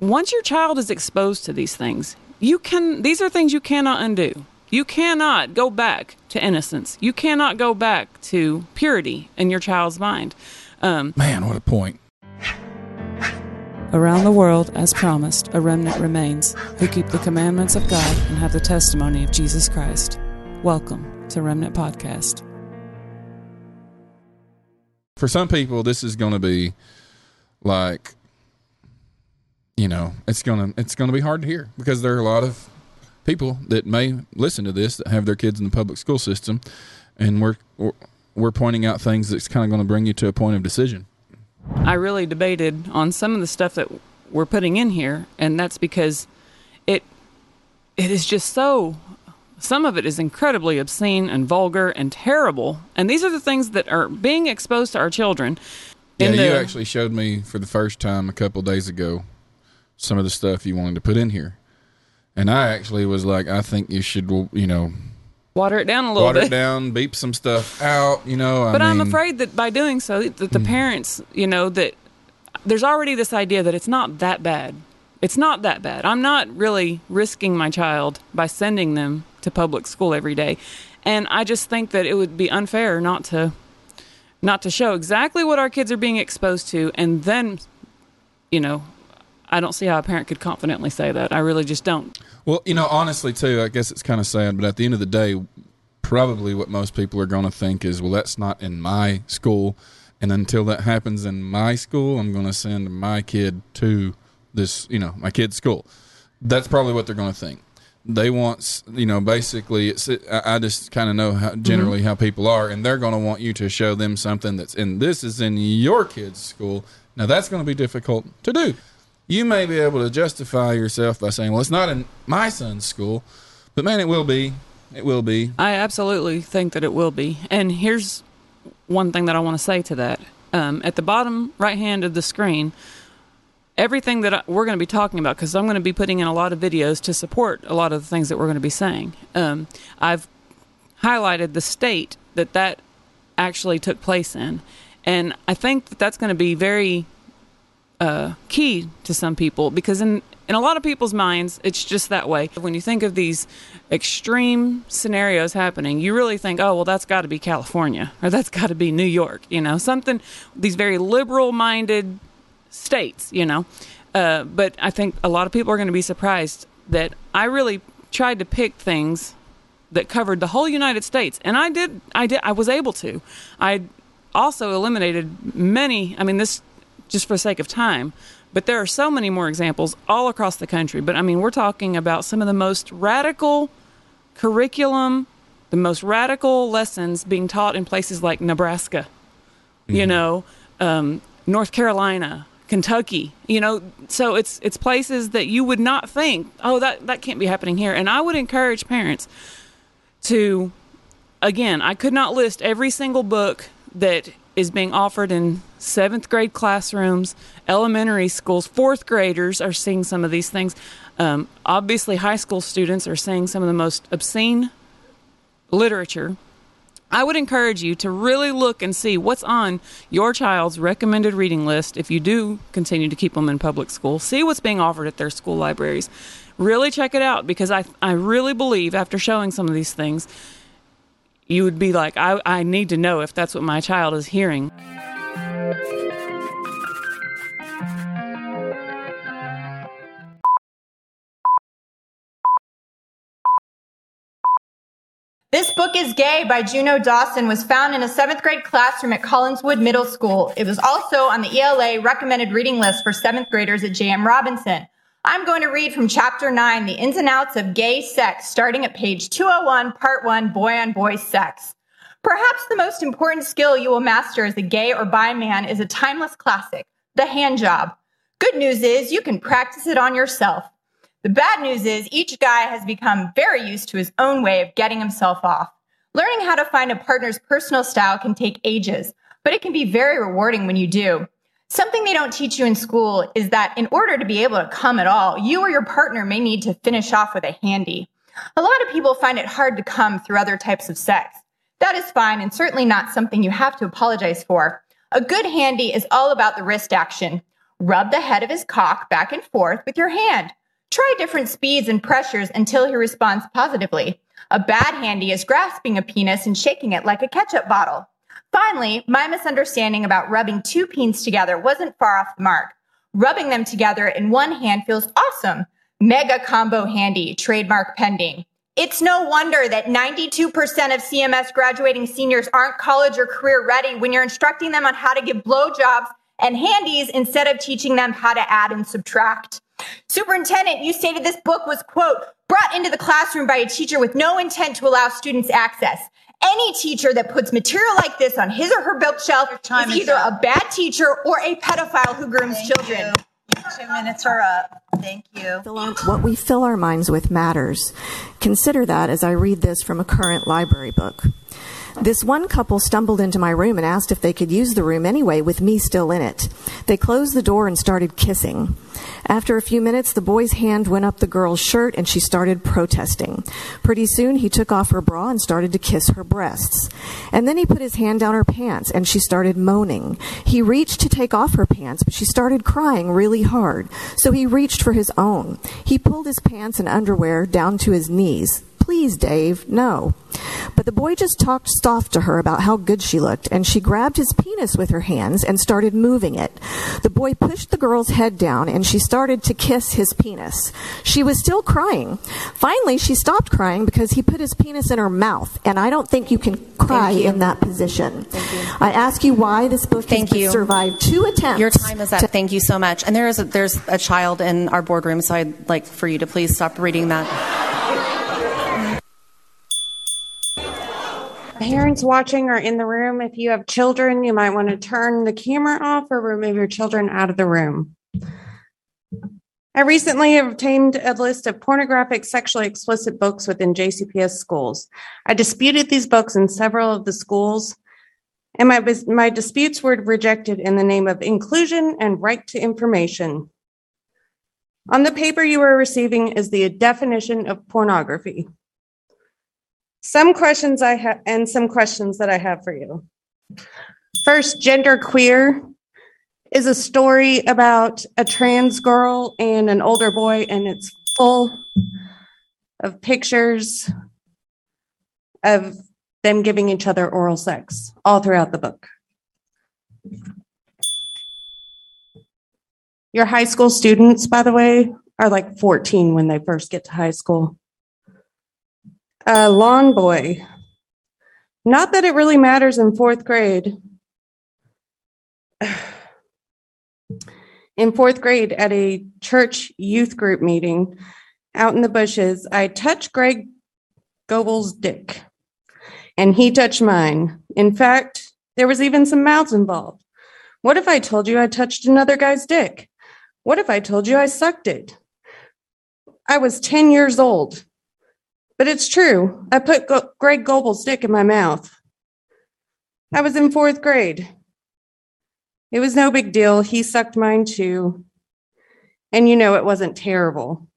once your child is exposed to these things, you can these are things you cannot undo. You cannot go back to innocence. You cannot go back to purity in your child's mind. Um, Man, what a point. Around the world, as promised, a remnant remains who keep the commandments of God and have the testimony of Jesus Christ. Welcome to Remnant Podcast. For some people, this is going to be like, you know, it's gonna it's gonna be hard to hear because there are a lot of people that may listen to this that have their kids in the public school system, and we're we're, pointing out things that's kind of going to bring you to a point of decision. I really debated on some of the stuff that we're putting in here, and that's because it it is just so some of it is incredibly obscene and vulgar and terrible. And these are the things that are being exposed to our children. Yeah, in you actually showed me for the first time a couple days ago some of the stuff you wanted to put in here, and I actually was like, I think you should, you know, water it down a little water bit. it down, beep some stuff out. You know, But I I'm afraid that by doing so, that the mm-hmm. parents, you know, that there's already this idea that it's not that bad. It's not that bad. I'm not really risking my child by sending them to public school every day. And I just think that it would be unfair not to not to show exactly what our kids are being exposed to and then you know, I don't see how a parent could confidently say that. I really just don't. Well, you know, honestly, too, I guess it's kind of sad, but at the end of the day, probably what most people are going to think is, well, that's not in my school. And until that happens in my school, I'm going to send my kid to this, you know, my kid's school. That's probably what they're going to think. They want, you know, basically, it's, I just kind of know how mm-hmm. generally how people are, and they're going to want you to show them something that's in this is in your kid's school. Now, that's going to be difficult to do. You may be able to justify yourself by saying, well, it's not in my son's school, but man, it will be. It will be. I absolutely think that it will be. And here's one thing that I want to say to that. Um, at the bottom right hand of the screen, everything that I, we're going to be talking about, because I'm going to be putting in a lot of videos to support a lot of the things that we're going to be saying. Um, I've highlighted the state that that actually took place in. And I think that that's going to be very uh, key to some people because in in a lot of people's minds it's just that way when you think of these extreme scenarios happening you really think oh well that's got to be california or that's got to be new york you know something these very liberal minded states you know uh, but i think a lot of people are going to be surprised that i really tried to pick things that covered the whole United States, and I did. I did. I was able to. I also eliminated many. I mean, this just for the sake of time, but there are so many more examples all across the country. But I mean, we're talking about some of the most radical curriculum, the most radical lessons being taught in places like Nebraska, you know, um, North Carolina. Kentucky, you know, so it's it's places that you would not think, oh, that that can't be happening here. And I would encourage parents to again i could not list every single book that is being offered in seventh grade classrooms elementary schools fourth graders are seeing some of these things um, obviously high school students are seeing some of the most obscene literature I would encourage you to really look and see what's on your child's recommended reading list if you do continue to keep them in public school. See what's being offered at their school libraries. Really check it out because I, I really believe after showing some of these things, you would be like, I, I need to know if that's what my child is hearing. This book is Gay by Juno Dawson was found in a seventh grade classroom at Collinswood Middle School. It was also on the ELA recommended reading list for seventh graders at J.M. Robinson. I'm going to read from chapter 9, The Ins and Outs of Gay Sex, starting at page 201, part 1, Boy on Boy Sex. Perhaps the most important skill you will master as a gay or bi man is a timeless classic, the hand job. Good news is you can practice it on yourself. The bad news is each guy has become very used to his own way of getting himself off. Learning how to find a partner's personal style can take ages, but it can be very rewarding when you do. Something they don't teach you in school is that in order to be able to come at all, you or your partner may need to finish off with a handy. A lot of people find it hard to come through other types of sex. That is fine and certainly not something you have to apologize for. A good handy is all about the wrist action. Rub the head of his cock back and forth with your hand. Try different speeds and pressures until he responds positively. A bad handy is grasping a penis and shaking it like a ketchup bottle. Finally, my misunderstanding about rubbing two peens together wasn't far off the mark. Rubbing them together in one hand feels awesome. Mega combo handy, trademark pending. It's no wonder that 92% of CMS graduating seniors aren't college or career ready when you're instructing them on how to give blowjobs and handies instead of teaching them how to add and subtract. Superintendent, you stated this book was, quote, brought into the classroom by a teacher with no intent to allow students access. Any teacher that puts material like this on his or her bookshelf is either up. a bad teacher or a pedophile who grooms Thank children. you. Two minutes are up. Thank you. What we fill our minds with matters. Consider that as I read this from a current library book. This one couple stumbled into my room and asked if they could use the room anyway with me still in it. They closed the door and started kissing. After a few minutes, the boy's hand went up the girl's shirt and she started protesting. Pretty soon, he took off her bra and started to kiss her breasts. And then he put his hand down her pants and she started moaning. He reached to take off her pants, but she started crying really hard. So he reached for his own. He pulled his pants and underwear down to his knees. Please, Dave, no. But the boy just talked soft to her about how good she looked, and she grabbed his penis with her hands and started moving it. The boy pushed the girl's head down, and she started to kiss his penis. She was still crying. Finally, she stopped crying because he put his penis in her mouth, and I don't think you can cry you. in that position. I ask you why this book Thank has you. survived two attempts. Your time is up. Thank you so much. And there is a, there's a child in our boardroom, so I'd like for you to please stop reading that. Parents watching are in the room, if you have children, you might want to turn the camera off or remove your children out of the room. I recently obtained a list of pornographic, sexually explicit books within JCPS schools. I disputed these books in several of the schools, and my, my disputes were rejected in the name of inclusion and right to information. On the paper you are receiving is the definition of pornography. Some questions I have, and some questions that I have for you. First, gender queer is a story about a trans girl and an older boy, and it's full of pictures of them giving each other oral sex all throughout the book. Your high school students, by the way, are like 14 when they first get to high school. Uh, lawn boy. Not that it really matters in fourth grade. In fourth grade, at a church youth group meeting out in the bushes, I touched Greg Goble's dick, and he touched mine. In fact, there was even some mouths involved. What if I told you I touched another guy's dick? What if I told you I sucked it? I was 10 years old. But it's true. I put Go- Greg Goble's dick in my mouth. I was in fourth grade. It was no big deal. He sucked mine too. And you know, it wasn't terrible.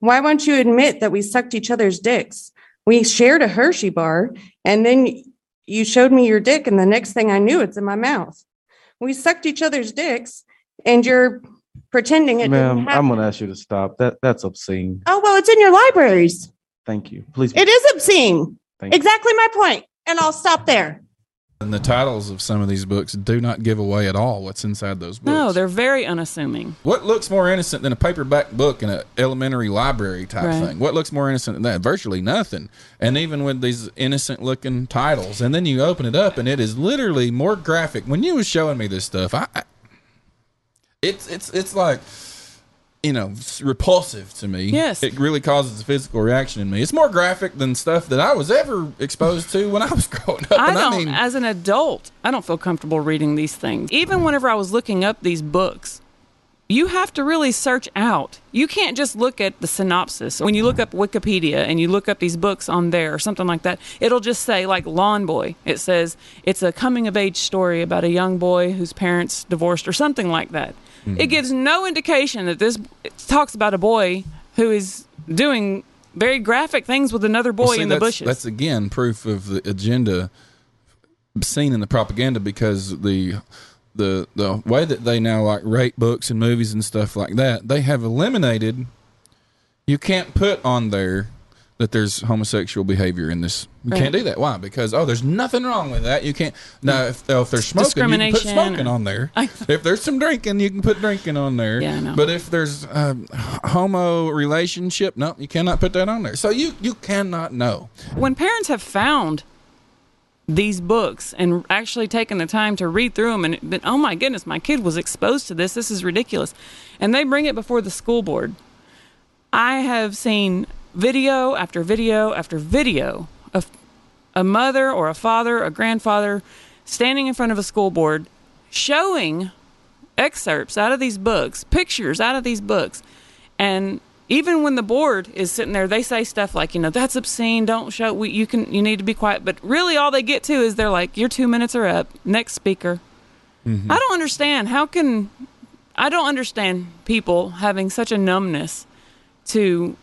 Why won't you admit that we sucked each other's dicks? We shared a Hershey bar, and then you showed me your dick, and the next thing I knew, it's in my mouth. We sucked each other's dicks, and you're pretending it didn't Ma'am, happen. I'm gonna ask you to stop. That that's obscene. Oh, well, it's in your libraries. Thank you. Please. It is obscene. Thank you. Exactly my point. And I'll stop there. And the titles of some of these books do not give away at all what's inside those books. No, they're very unassuming. What looks more innocent than a paperback book in an elementary library type Right. thing? What looks more innocent than that? Virtually nothing. And even with these innocent looking titles, and then you open it up, and it is literally more graphic. When you was showing me this stuff, I, I it's it's it's like you know repulsive to me. Yes. it really causes a physical reaction in me. It's more graphic than stuff that I was ever exposed to when I was growing up. I and don't, I mean, as an adult, I don't feel comfortable reading these things. Even whenever I was looking up these books, you have to really search out. You can't just look at the synopsis. When you look up Wikipedia and you look up these books on there or something like that, it'll just say, like, Lawn Boy. It says it's a coming of age story about a young boy whose parents divorced or something like that. Mm-hmm. It gives no indication that this talks about a boy who is doing very graphic things with another boy Well, see, in the bushes. That's again proof of the agenda seen in the propaganda because the the the way that they now like rate books and movies and stuff like that, they have eliminated. You can't put on there that there's homosexual behavior in this. You Right. can't do that. Why? Because oh, there's nothing wrong with that. You can't. Now, if, oh, if there's smoking, you can put smoking or- on there. if there's some drinking, you can put drinking on there. Yeah, I know. But if there's um, homo relationship, no, you cannot put that on there. So you you cannot know. when parents have found these books and actually taken the time to read through them and been, oh my goodness, my kid was exposed to this. This is ridiculous. And they bring it before the school board. I have seen video after video after video of a mother or a father, a grandfather standing in front of a school board showing excerpts out of these books, pictures out of these books. And even when the board is sitting there, they say stuff like, you know, that's obscene. Don't show. We, you can. You need to be quiet. But really, all they get to is they're like, your two minutes are up. Next speaker. Mm-hmm. I don't understand. How can I don't understand people having such a numbness to.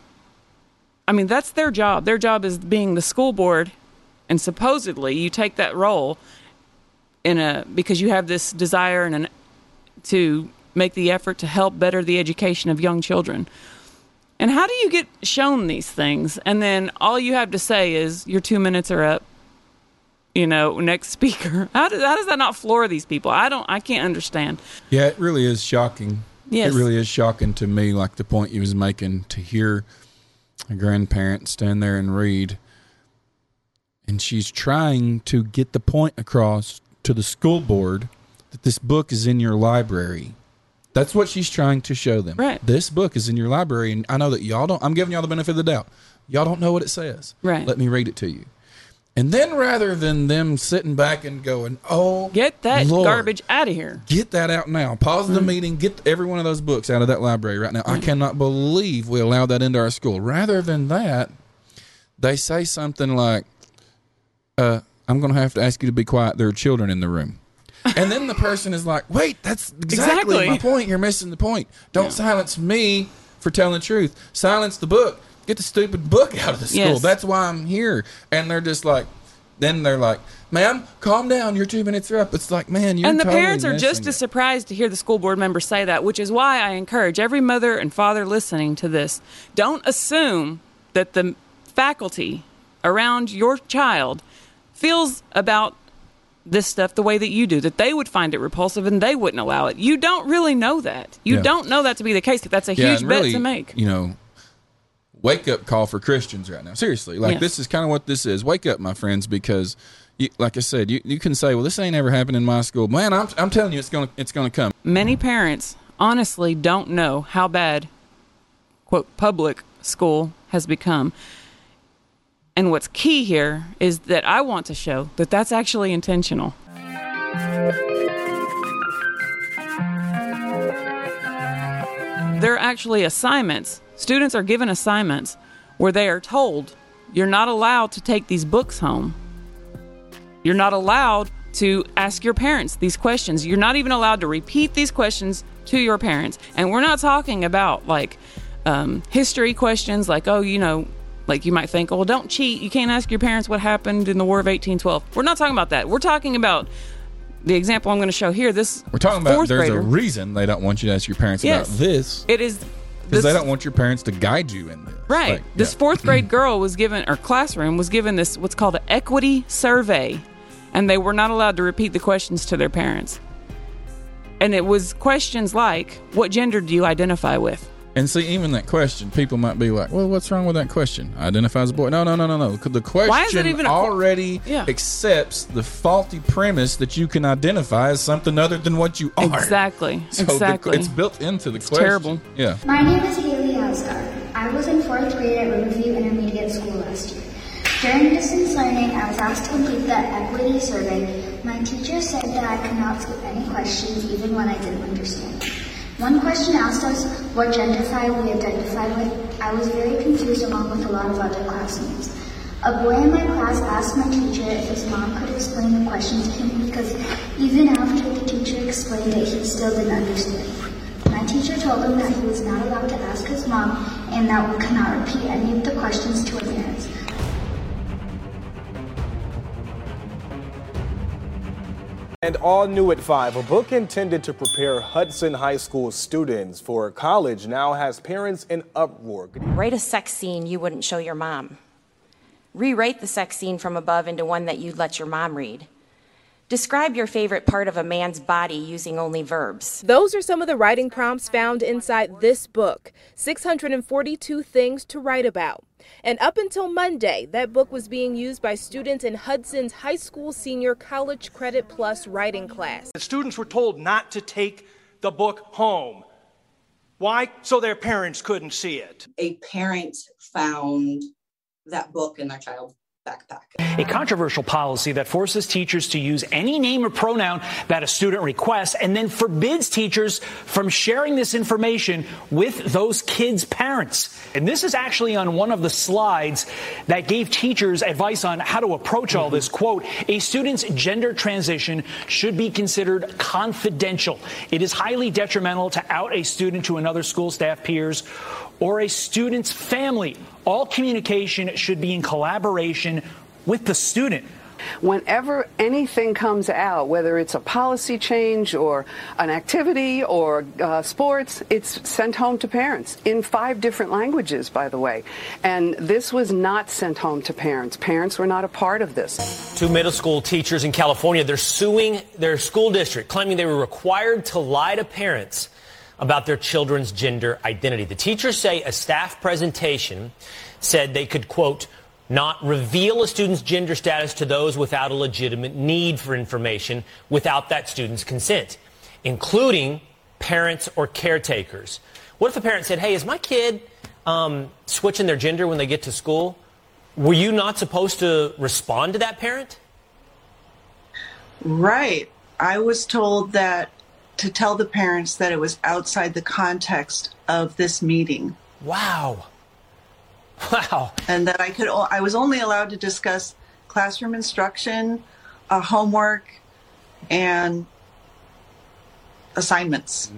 I mean, that's their job. Their job is being the school board, and supposedly you take that role in a because you have this desire and an to make the effort to help better the education of young children. And how do you get shown these things? And then all you have to say is your two minutes are up. You know, next speaker. How does, how does that not floor these people? I don't. I can't understand. Yeah, it really is shocking. Yes. It really is shocking to me, like the point you was making, to hear a grandparent stand there and read. And she's trying to get the point across to the school board that this book is in your library. That's what she's trying to show them. Right. This book is in your library, and I know that y'all don't. I'm giving y'all the benefit of the doubt. Y'all don't know what it says. Right. Let me read it to you. And then, rather than them sitting back and going, "Oh, Get that Lord, garbage out of here. Get that out now. Pause the meeting. Get every one of those books out of that library right now. I cannot believe we allowed that into our school. Rather than that, they say something like, uh, I'm going to have to ask you to be quiet. There are children in the room. And then the person is like, wait, that's exactly, Exactly. my point. You're missing the point. Don't silence me for telling the truth. Silence the book. Get the stupid book out of the school. Yes. That's why I'm here. And they're just like, then they're like, ma'am, calm down. Your two minutes are up. It's like, man, you're and the totally parents are just as it. surprised to hear the school board member say that, which is why I encourage every mother and father listening to this don't assume that the faculty around your child feels about this stuff the way that you do, that they would find it repulsive and they wouldn't allow it. You don't really know that. You Yeah. don't know that to be the case. That's a Yeah, huge and bet to make. You know, wake up call for Christians right now. Seriously, like Yes. this is kind of what this is. Wake up, my friends, because. You, like I said, you, you can say, "Well, this ain't ever happened in my school." Man, I'm, I'm telling you, it's gonna it's gonna come. Many parents honestly don't know how bad, quote, public school has become. And what's key here is that I want to show that that's actually intentional. There are actually assignments. Students are given assignments where they are told you're not allowed to take these books home. You're not allowed to ask your parents these questions. You're not even allowed to repeat these questions to your parents. And we're not talking about like um, history questions, like, oh, you know, like you might think, oh, well, don't cheat. You can't ask your parents what happened in the War of 1812. We're not talking about that. We're talking about the example I'm going to show here. This We're talking about there's grader. a reason they don't want you to ask your parents Yes. about this It is because they don't want your parents to guide you in this. Right. Like, this yeah. fourth mm-hmm. grade girl was given, or classroom was given this what's called an equity survey, and they were not allowed to repeat the questions to their parents. And it was questions like, "What gender do you identify with?" And see, even that question, people might be like, "Well, what's wrong with that question? I identify as a boy." No, no, no, no, no. The question Why is it even a- already Yeah. accepts the faulty premise that you can identify as something other than what you are. Exactly. So the- exactly. it's built into the It's question. terrible. Yeah. My name is Haley Hausgard. I was in fourth grade at Riverview Intermediate School last year. During distance learning, I was asked to complete the equity survey. My teacher said that I could not skip any questions even when I didn't understand. One question asked us what gender we identified with. I was very confused along with a lot of other classmates. A boy in my class asked my teacher if his mom could explain the question to him because even after the teacher explained it, he still didn't understand. My teacher told him that he was not allowed to ask his mom and that we could not repeat any of the questions to our parents. And all new at 5, a book intended to prepare Hudson High School students for college now has parents in uproar. Write a sex scene you wouldn't show your mom. Rewrite the sex scene from above into one that you'd let your mom read. Describe your favorite part of a man's body using only verbs. Those are some of the writing prompts found inside this book 642 Things to Write About. And up until Monday, that book was being used by students in Hudson's high school senior college credit plus writing class. The students were told not to take the book home. Why? So their parents couldn't see it. A parent found that book in their child's backpack. A controversial policy that forces teachers to use any name or pronoun that a student requests and then forbids teachers from sharing this information with those kids' parents. And this is actually on one of the slides that gave teachers advice on how to approach all this. Quote, a student's gender transition should be considered confidential. It is highly detrimental to out a student to another school staff peers or a student's family. All communication should be in collaboration with the student. Whenever anything comes out, whether it's a policy change or an activity or uh, sports, it's sent home to parents in five different languages, by the way. And this was not sent home to parents. Parents were not a part of this. Two middle school teachers in California, they're suing their school district, claiming they were required to lie to parents about their children's gender identity. The teachers say a staff presentation said they could, quote, not reveal a student's gender status to those without a legitimate need for information without that student's consent, including parents or caretakers. What if a parent said, hey, is my kid um, switching their gender when they get to school? Were you not supposed to respond to that parent? Right. I was told that to tell the parents that it was outside the context of this meeting. Wow. Wow. And that I could I was only allowed to discuss classroom instruction, uh, homework, and assignments.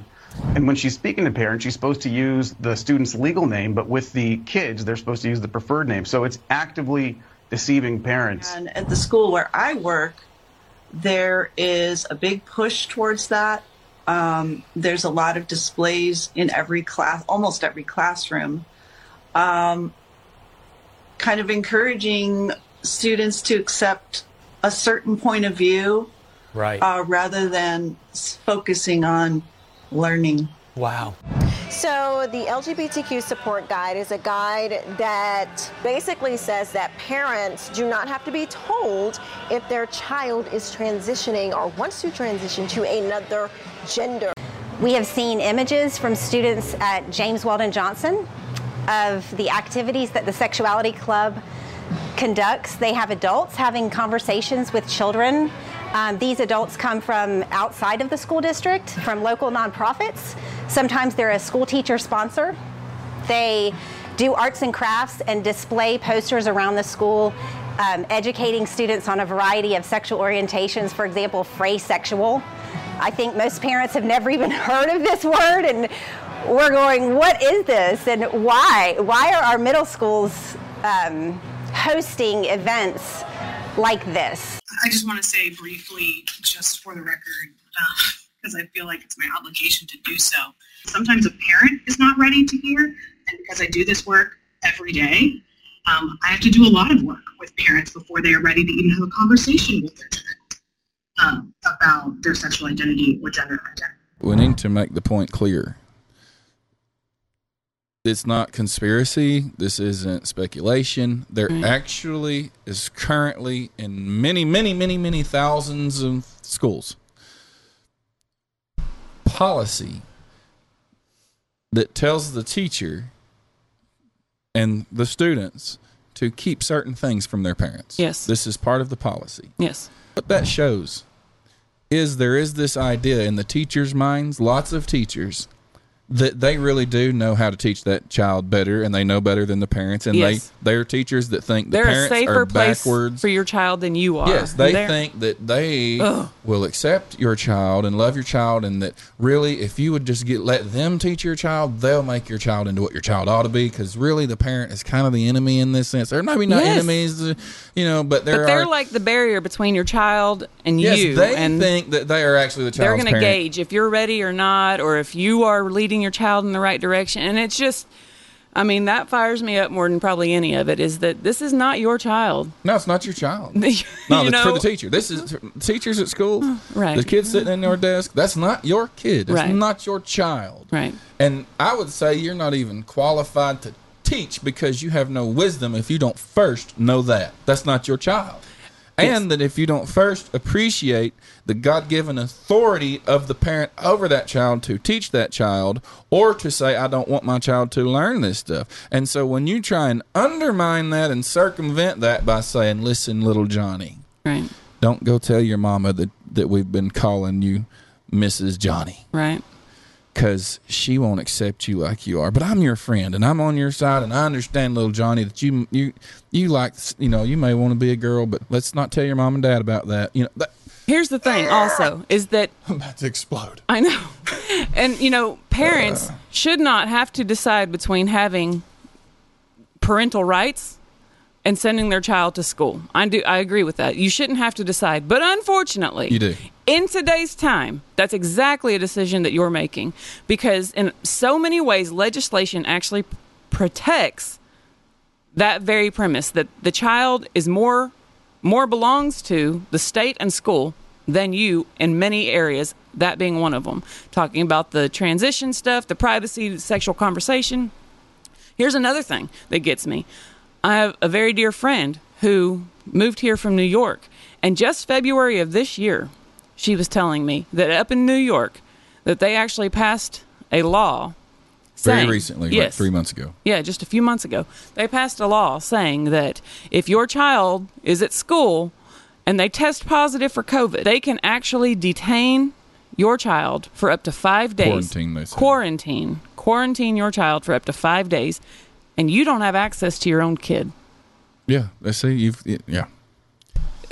And when she's speaking to parents, she's supposed to use the student's legal name, but with the kids, they're supposed to use the preferred name. So it's actively deceiving parents. And at the school where I work, there is a big push towards that. Um, there's a lot of displays in every class, almost every classroom, um, kind of encouraging students to accept a certain point of view, right? Uh, rather than focusing on learning. Wow. So, the LGBTQ support guide is a guide that basically says that parents do not have to be told if their child is transitioning or wants to transition to another gender. We have seen images from students at James Weldon Johnson of the activities that the Sexuality Club conducts. They have adults having conversations with children um, these adults come from outside of the school district, from local nonprofits. Sometimes they're a school teacher sponsor. They do arts and crafts and display posters around the school, um, educating students on a variety of sexual orientations, for example, phrase sexual. I think most parents have never even heard of this word, and we're going, what is this and why? Why are our middle schools um, hosting events like this? I just want to say briefly, just for the record, because uh, I feel like it's my obligation to do so. Sometimes a parent is not ready to hear, and because I do this work every day, um, I have to do a lot of work with parents before they are ready to even have a conversation with their child um, about their sexual identity or gender identity. We need to make the point clear. It's not conspiracy. This isn't speculation. There Mm. actually is currently in many, many, many, many thousands of schools policy that tells the teacher and the students to keep certain things from their parents. Yes. This is part of the policy. Yes. What that shows is there is this idea in the teachers' minds, lots of teachers, that they really do know how to teach that child better, and they know better than the parents, and Yes. they they're teachers that think the They're a safer are place backwards. for your child than you are. Yes, they They're- think that they Ugh. will accept your child and love your child, and that really, if you would just get let them teach your child, they'll make your child into what your child ought to be. Because really, the parent is kind of the enemy in this sense. They're maybe not Yes. enemies, uh, you know, but there But they're are. like the barrier between your child and yes, you. they and think that they are actually the child's they're going to gauge if you're ready or not, or if you are leading your child in the right direction. And it's just, I mean, that fires me up more than probably any of it. Is that this is not your child? No, it's not your child. You No, it's know? for the teacher. This is teachers at school. Right. The kid sitting in your desk. That's not your kid. It's Right. not your child. Right. And I would say you're not even qualified to teach because you have no wisdom if you don't first know that. That's not your child. And that if you don't first appreciate the God given authority of the parent over that child to teach that child or to say, I don't want my child to learn this stuff. And so when you try and undermine that and circumvent that by saying, Listen, little Johnny, Right. don't go tell your mama that, that we've been calling you Mrs. Johnny Right. Because she won't accept you like you are. But I'm your friend, and I'm on your side, and I understand, little Johnny, that you you you like you know you may want to be a girl, but let's not tell your mom and dad about that. You know, that, Here's the thing, also, is that I'm about to explode. I know. And, you know, parents uh. should not have to decide between having parental rights and sending their child to school. I do I agree with that. You shouldn't have to decide. But unfortunately, You do. In today's time, that's exactly a decision that you're making. Because in so many ways legislation actually protects that very premise that the child is more more belongs to the state and school than you in many areas that being one of them talking about the transition stuff the privacy the sexual conversation. Here's another thing that gets me. I have a very dear friend who moved here from new york and just february of this year she was telling me that up in new york that they actually passed a law Very saying- recently, like yes, three months ago. yeah, just a few months ago, they passed a law saying that if your child is at school and they test positive for COVID, they can actually detain your child for up to five days. Quarantine. Quarantine. Quarantine your child for up to five days, and you don't have access to your own kid. Yeah, they say you've yeah.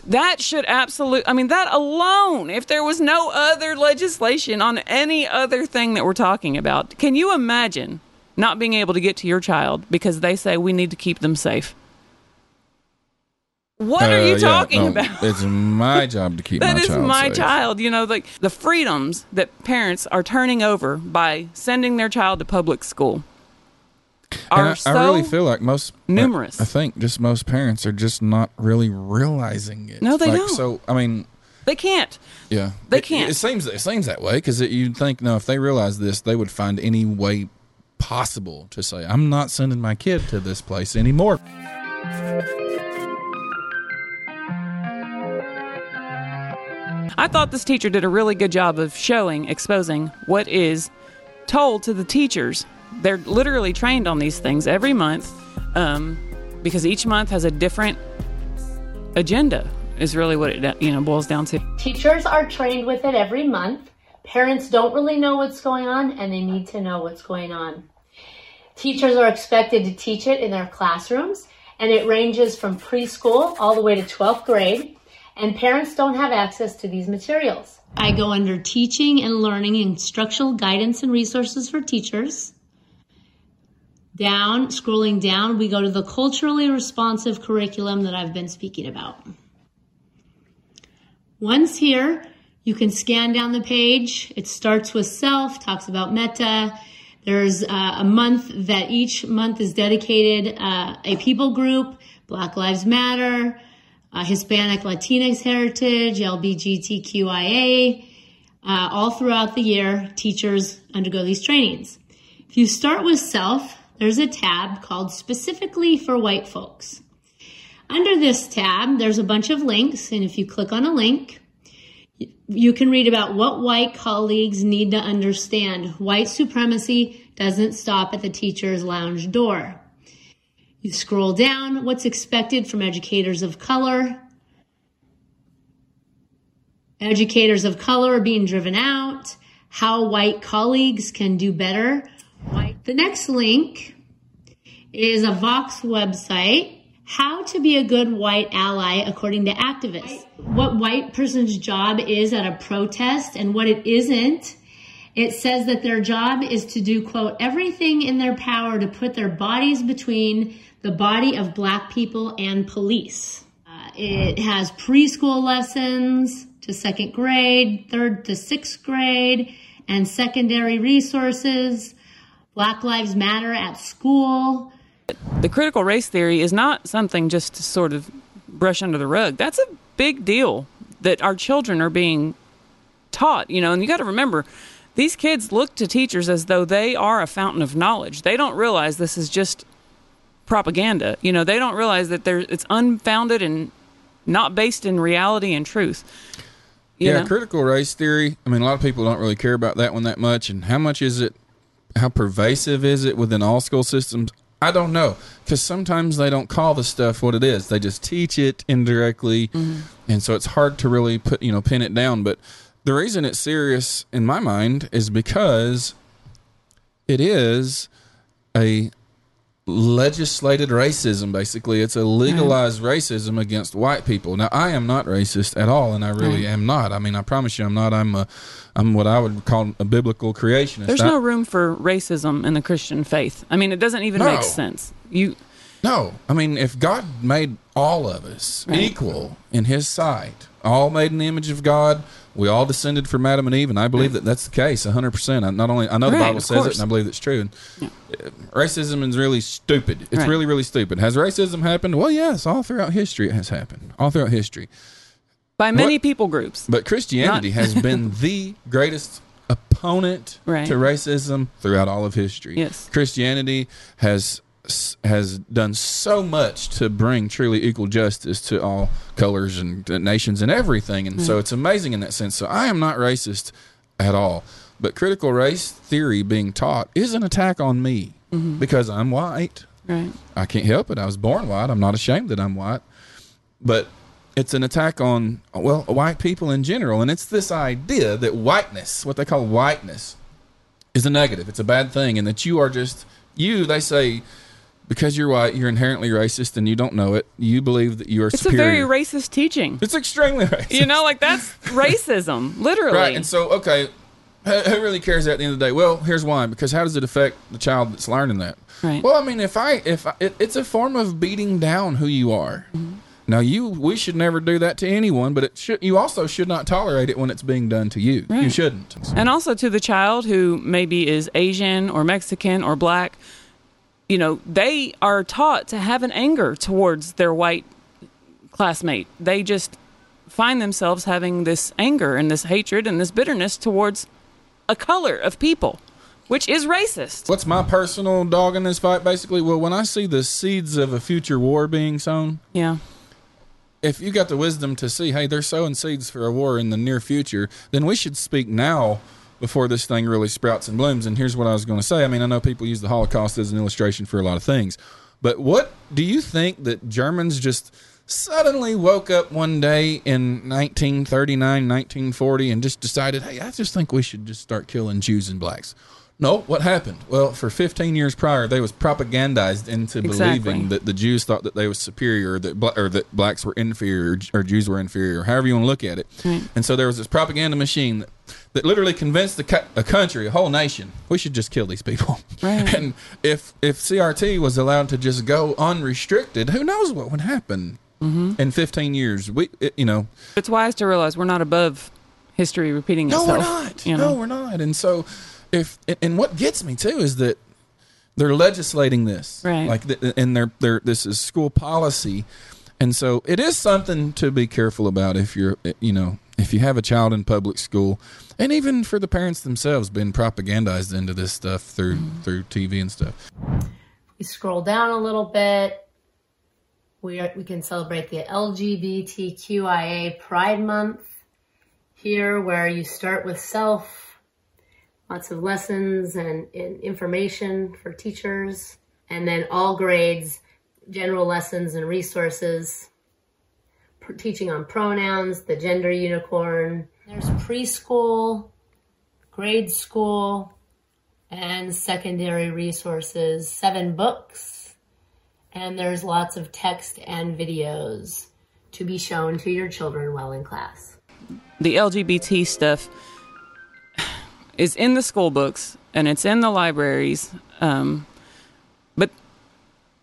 That should absolutely, I mean, that alone, if there was no other legislation on any other thing that we're talking about, can you imagine not being able to get to your child because they say we need to keep them safe? What are Uh, you yeah, talking no, about? It's my job to keep That my is child my safe. child. You know, like the freedoms that parents are turning over by sending their child to public school are I, so I really feel like most numerous. I, I think just most parents are just not really realizing it. No, they Like, don't. So I mean, they can't. yeah, They It- can't. It, seems it seems that way because you'd think no, if they realize this, they would find any way possible to say, "I'm not sending my kid to this place anymore." I thought this teacher did a really good job of showing, exposing what is told to the teachers. They're literally trained on these things every month um, because each month has a different agenda. Is really what it you know boils down to. Teachers are trained with it every month. Parents don't really know what's going on and they need to know what's going on. Teachers are expected to teach it in their classrooms and it ranges from preschool all the way to 12th grade and parents don't have access to these materials. I go under teaching and learning instructional guidance and resources for teachers. Down, scrolling down, we go to the culturally responsive curriculum that I've been speaking about. Once here, you can scan down the page. It starts with self, talks about meta. There's uh, a month that each month is dedicated uh, a people group, Black Lives Matter, uh, Hispanic Latinx heritage, LBGTQIA. Uh, all throughout the year, teachers undergo these trainings. If you start with self, there's a tab called specifically for white folks. Under this tab, there's a bunch of links, and if you click on a link, you can read about what white colleagues need to understand. White supremacy doesn't stop at the teacher's lounge door. You scroll down, what's expected from educators of color. Educators of color are being driven out. how white colleagues can do better. The next link is a Vox website, how to be a good white ally according to activists. What white person's job is at a protest and what it isn't. It says that their job is to do, quote, everything in their power to put their bodies between the body of black people and police. Uh, it has preschool lessons to second grade, third to sixth grade, and secondary resources. Black Lives Matter at school. The critical race theory is not something just to sort of brush under the rug. That's a big deal that our children are being taught, you know, and you got to remember these kids look to teachers as though they are a fountain of knowledge. They don't realize this is just propaganda. You know, they don't realize that there it's unfounded and not based in reality and truth. You yeah, know? critical race theory. I mean, a lot of people don't really care about that one that much. And how much is it? How pervasive is it within all school systems? I don't know because sometimes they don't call the stuff what it is. They just teach it indirectly, Mm-hmm. and so it's hard to really put you know pin it down. But the reason it's serious in my mind is because it is a legislated racism basically it's a legalized mm-hmm. racism against white people now i am not racist at all and i really Right. am not i mean i promise you i'm not i'm a i'm what i would call a biblical creationist There's I- no room for racism in the Christian faith. I mean, it doesn't even No. make sense. You No, I mean, if God made all of us Right. equal in His sight, all made in the image of God, we all descended from Adam and Eve, and I believe that that's the case, hundred percent. I not only I know the Right, Bible of says it, course. and I believe it's true. And uh, racism is really stupid. It's Right. really, really stupid. Has racism happened? Well, yes, all throughout history it has happened. All throughout history. by many people groups. But Christianity has been the greatest opponent Right. to racism throughout all of history. Yes. Christianity has has done so much to bring truly equal justice to all colors and nations and everything, and so it's amazing in that sense. So I am not racist at all, but critical race theory being taught is an attack on me Mhm. because I'm white. Right. I can't help it. I was born white. I'm not ashamed that I'm white. But it's an attack on, well, white people in general. And it's this idea that whiteness, what they call whiteness, is a negative. It's a bad thing. And that you are just, you, they say, because you're white, you're inherently racist and you don't know it. You believe that you are It's superior. a very racist teaching. It's extremely racist. You know, like that's racism, literally. Right. And so, okay, who, really cares at the end of the day? Well, here's why. Because how does it affect the child that's learning that? Right. Well, I mean, if I, if I, it, it's a form of beating down who you are. Mm-hmm. Now, you, we should never do that to anyone, but it should. You also should not tolerate it when it's being done to you. You shouldn't. And also to the child who maybe is Asian or Mexican or black, you know, they are taught to have an anger towards their white classmate. They just find themselves having this anger and this hatred and this bitterness towards a color of people, which is racist. What's my personal dog in this fight? Basically, well, when I see the seeds of a future war being sown, Yeah. if you got the wisdom to see, hey, they're sowing seeds for a war in the near future, then we should speak now before this thing really sprouts and blooms. And here's what I was going to say. I mean, I know people use the Holocaust as an illustration for a lot of things, but what do you think that Germans just suddenly woke up one day in 1939, 1940 and just decided, hey, I just think we should just start killing Jews and blacks? No, what happened? Well, for 15 years prior, they was propagandized into Exactly. believing that the Jews thought that they was superior, or that bla- or that blacks were inferior, or, or Jews were inferior, however you want to look at it. Right. And so there was this propaganda machine that, that literally convinced the co- a country, a whole nation, we should just kill these people. Right. And if if CRT was allowed to just go unrestricted, who knows what would happen Mhm. in 15 years? We, it, you know, It's wise to realize we're not above history repeating itself. no, we're not. You know? No, we're not. And so, if and what gets me too is that they're legislating this, Right. Like, th- and they're they're this is school policy, and so it is something to be careful about if you're you know if you have a child in public school, and even for the parents themselves being propagandized into this stuff through Mm-hmm. through TV and stuff. We scroll down a little bit. We are, we can celebrate the LGBTQIA Pride Month here, where you start with self, lots of lessons and, and information for teachers, and then all grades, general lessons and resources, teaching on pronouns, the gender unicorn. There's preschool, grade school and secondary resources, seven books, and there's lots of text and videos to be shown to your children while in class. The LGBT stuff is in the school books and it's in the libraries. Um, but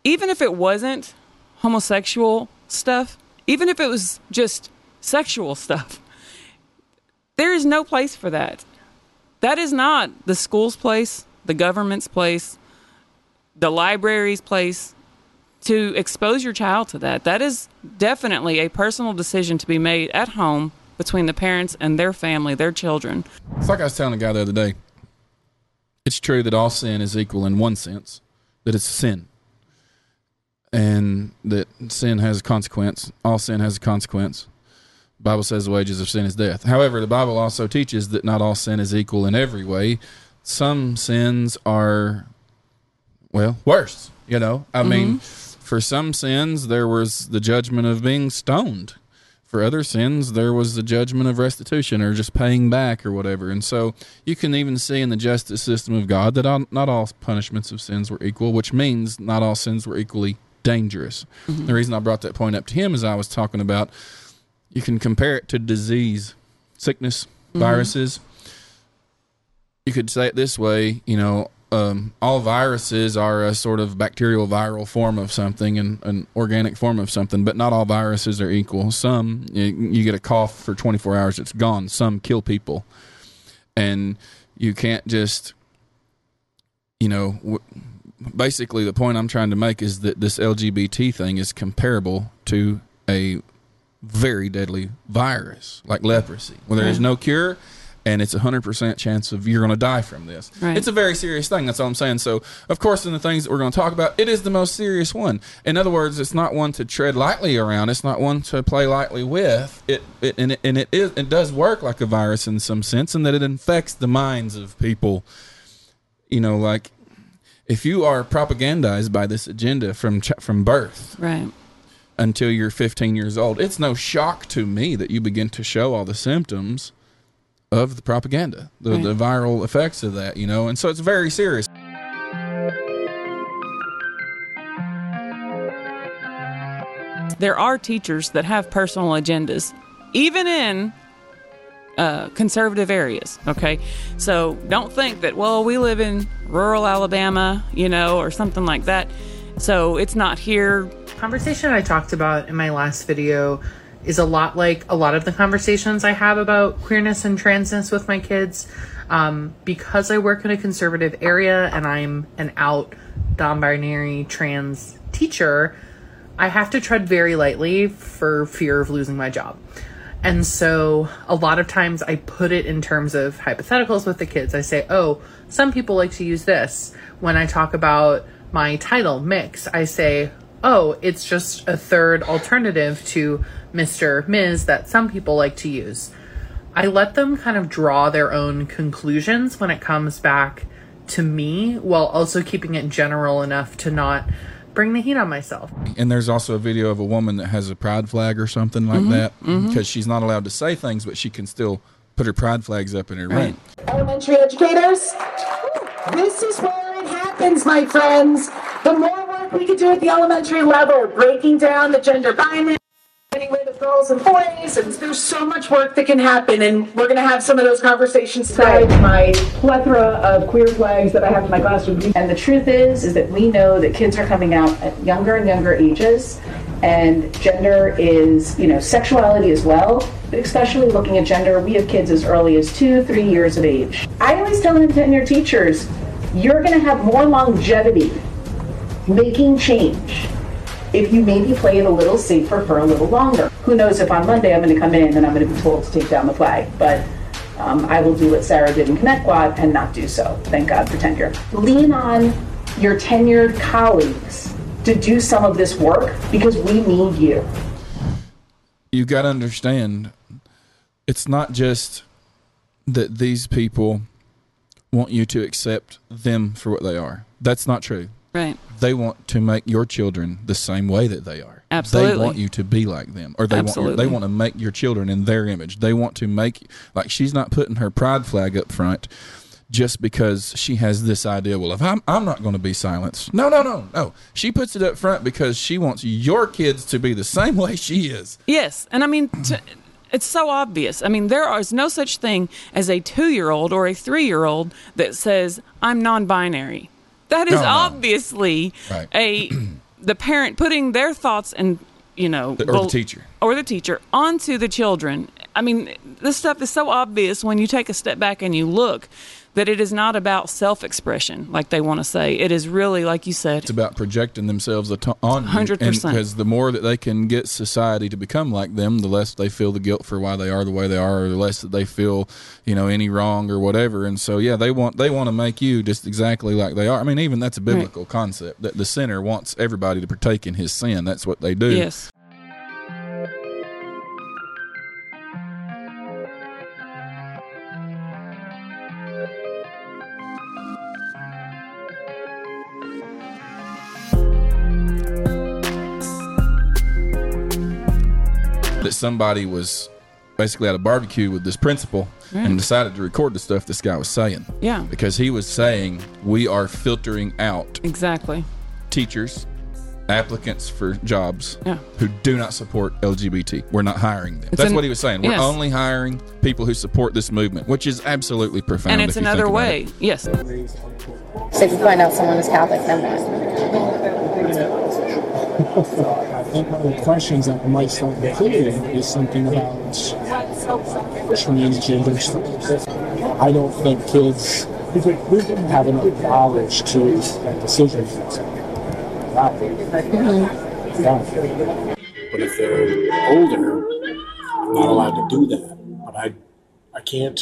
even if it wasn't homosexual stuff, even if it was just sexual stuff, there is no place for that. That is not the school's place, the government's place, the library's place to expose your child to that. That is definitely a personal decision to be made at home between the parents and their family, their children. It's like I was telling a guy the other day. It's true that all sin is equal in one sense, that it's sin. And that sin has a consequence. All sin has a consequence. Bible says the wages of sin is death. However, the Bible also teaches that not all sin is equal in every way. Some sins are, well, worse. You know, I mean, for some sins, there was the judgment of being stoned. For other sins, there was the judgment of restitution or just paying back or whatever. And so you can even see in the justice system of God that all, not all punishments of sins were equal, which means not all sins were equally dangerous. Mhm. The reason I brought that point up to him is I was talking about you can compare it to disease, sickness, Mhm. viruses. You could say it this way, you know, um, all viruses are a sort of bacterial viral form of something and an organic form of something, but not all viruses are equal. Some, you, you get a cough for 24 hours, it's gone. Some kill people. And you can't just, you know, w- basically the point I'm trying to make is that this LGBT thing is comparable to a very deadly virus like leprosy, where there is no cure and it's a 100% chance of you're going to die from this. Right. It's a very serious thing. That's all I'm saying. So, of course, in the things that we're going to talk about, it is the most serious one. In other words, it's not one to tread lightly around. It's not one to play lightly with. It, it and it and it is it does work like a virus in some sense, in that it infects the minds of people. You know, like if you are propagandized by this agenda from from birth, Right. Until you're 15 years old. It's no shock to me that you begin to show all the symptoms of the propaganda, the, Right. the viral effects of that, you know, and so it's very serious. There are teachers that have personal agendas, even in uh, conservative areas. Okay, so don't think that well we live in rural Alabama, you know, or something like that. So it's not here. Conversation I talked about in my last video is a lot like a lot of the conversations I have about queerness and transness with my kids. Um, because I work in a conservative area and I'm an out non binary trans teacher, I have to tread very lightly for fear of losing my job. And so a lot of times I put it in terms of hypotheticals with the kids. I say, oh, some people like to use this. When I talk about my title, mix, I say, oh, it's just a third alternative to Mr. Ms. that some people like to use. I let them kind of draw their own conclusions when it comes back to me while also keeping it general enough to not bring the heat on myself. And there's also a video of a woman that has a pride flag or something like Mhm, that mhm. because she's not allowed to say things, but she can still put her pride flags up in her room. Elementary educators, this is where it happens, my friends. The more work we can do at the elementary level, breaking down the gender binary, getting rid of girls and boys, and there's so much work that can happen, and we're going to have some of those conversations today. my plethora of queer flags that I have in my classroom. And the truth is, is that we know that kids are coming out at younger and younger ages, and gender is, you know, sexuality as well. But especially looking at gender, we have kids as early as two, three years of age. I always tell them tenured teachers, you're going to have more longevity making change if you maybe play it a little safer for a little longer. Who knows if on Monday I'm going to come in and I'm going to be told to take down the flag, but um, I will do what Sarah did in Connecticut and not do so. Thank God for tenure. Lean on your tenured colleagues to do some of this work because we need you. you got to understand it's not just that these people want you to accept them for what they are. That's not true. Right. They want to make your children the same way that they are. Absolutely. They want you to be like them, or they want Absolutely. they want to make your children in their image. They want to make like she's not putting her pride flag up front just because she has this idea. Well, if I'm I'm not going to be silenced. No, no, no, no. She puts it up front because she wants your kids to be the same way she is. Yes, and I mean, t- it's so obvious. I mean, there is no such thing as a two-year-old or a three-year-old that says I'm non-binary. That is No, no. obviously Right. a the parent putting their thoughts and you know Or the teacher. or the teacher onto the children. I mean, this stuff is so obvious when you take a step back and you look that it is not about self-expression like they want to say. It is really like you said. It's about projecting themselves on 100%. Because the more that they can get society to become like them, the less they feel the guilt for why they are the way they are, or the less that they feel, you know, any wrong or whatever. And so, yeah, they want they want to make you just exactly like they are. I mean, even that's a biblical concept that the sinner wants everybody to partake in his sin. That's what they do. Yes. That somebody was basically at a barbecue with this principal Right. and mm. decided to record the stuff this guy was saying. Yeah. Because he was saying we are filtering out Exactly. teachers, applicants for jobs Yeah. who do not support LGBT. We're not hiring them. It's That's an- what he was saying. We're yes. only hiring people who support this movement, which is absolutely profound. and it's if you think another way. it. Yes. So if you find out someone is Catholic, then what? Think one of the questions that might start including is something about transgender stuff. I don't think kids have enough knowledge to make decisions. But if they're older, I'm not allowed to do that. But I, I can't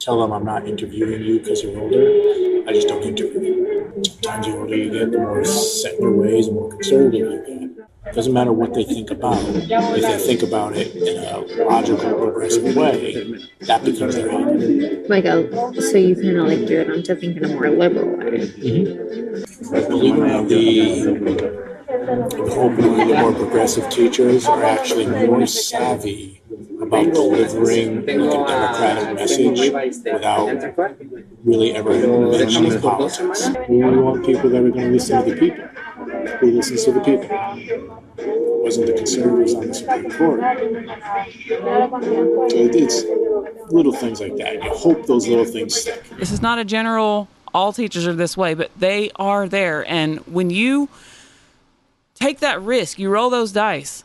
tell them I'm not interviewing you because you're older. I just don't interview you. Sometimes the older you get, the more set in your ways, the more conservative you get. It doesn't matter what they think about it. If they think about it in a logical, progressive way, that becomes their attitude. Like a, so you kind of like gear them to think in a more liberal way. Mm-hmm. Believe it or not, the hoping the more progressive teachers are actually more savvy about delivering like a democratic message without really ever mentioning politics. We want people that are going to listen to the people. Who listens to the people? It wasn't the conservatives on the Supreme Court. It's little things like that. You hope those little things stick. This is not a general all teachers are this way, but they are there. And when you take that risk, you roll those dice.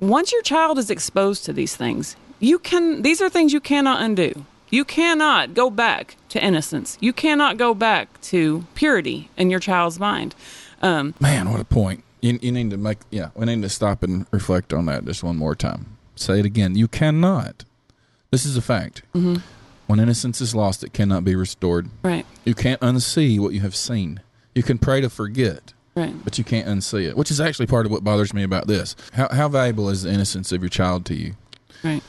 Once your child is exposed to these things, you can these are things you cannot undo. You cannot go back to innocence. You cannot go back to purity in your child's mind. Um, Man, what a point. You, you need to make, yeah, we need to stop and reflect on that just one more time. Say it again. You cannot. This is a fact. Mhm. When innocence is lost, it cannot be restored. Right. You can't unsee what you have seen. You can pray to forget, Right. but you can't unsee it, which is actually part of what bothers me about this. How, how valuable is the innocence of your child to you? Right.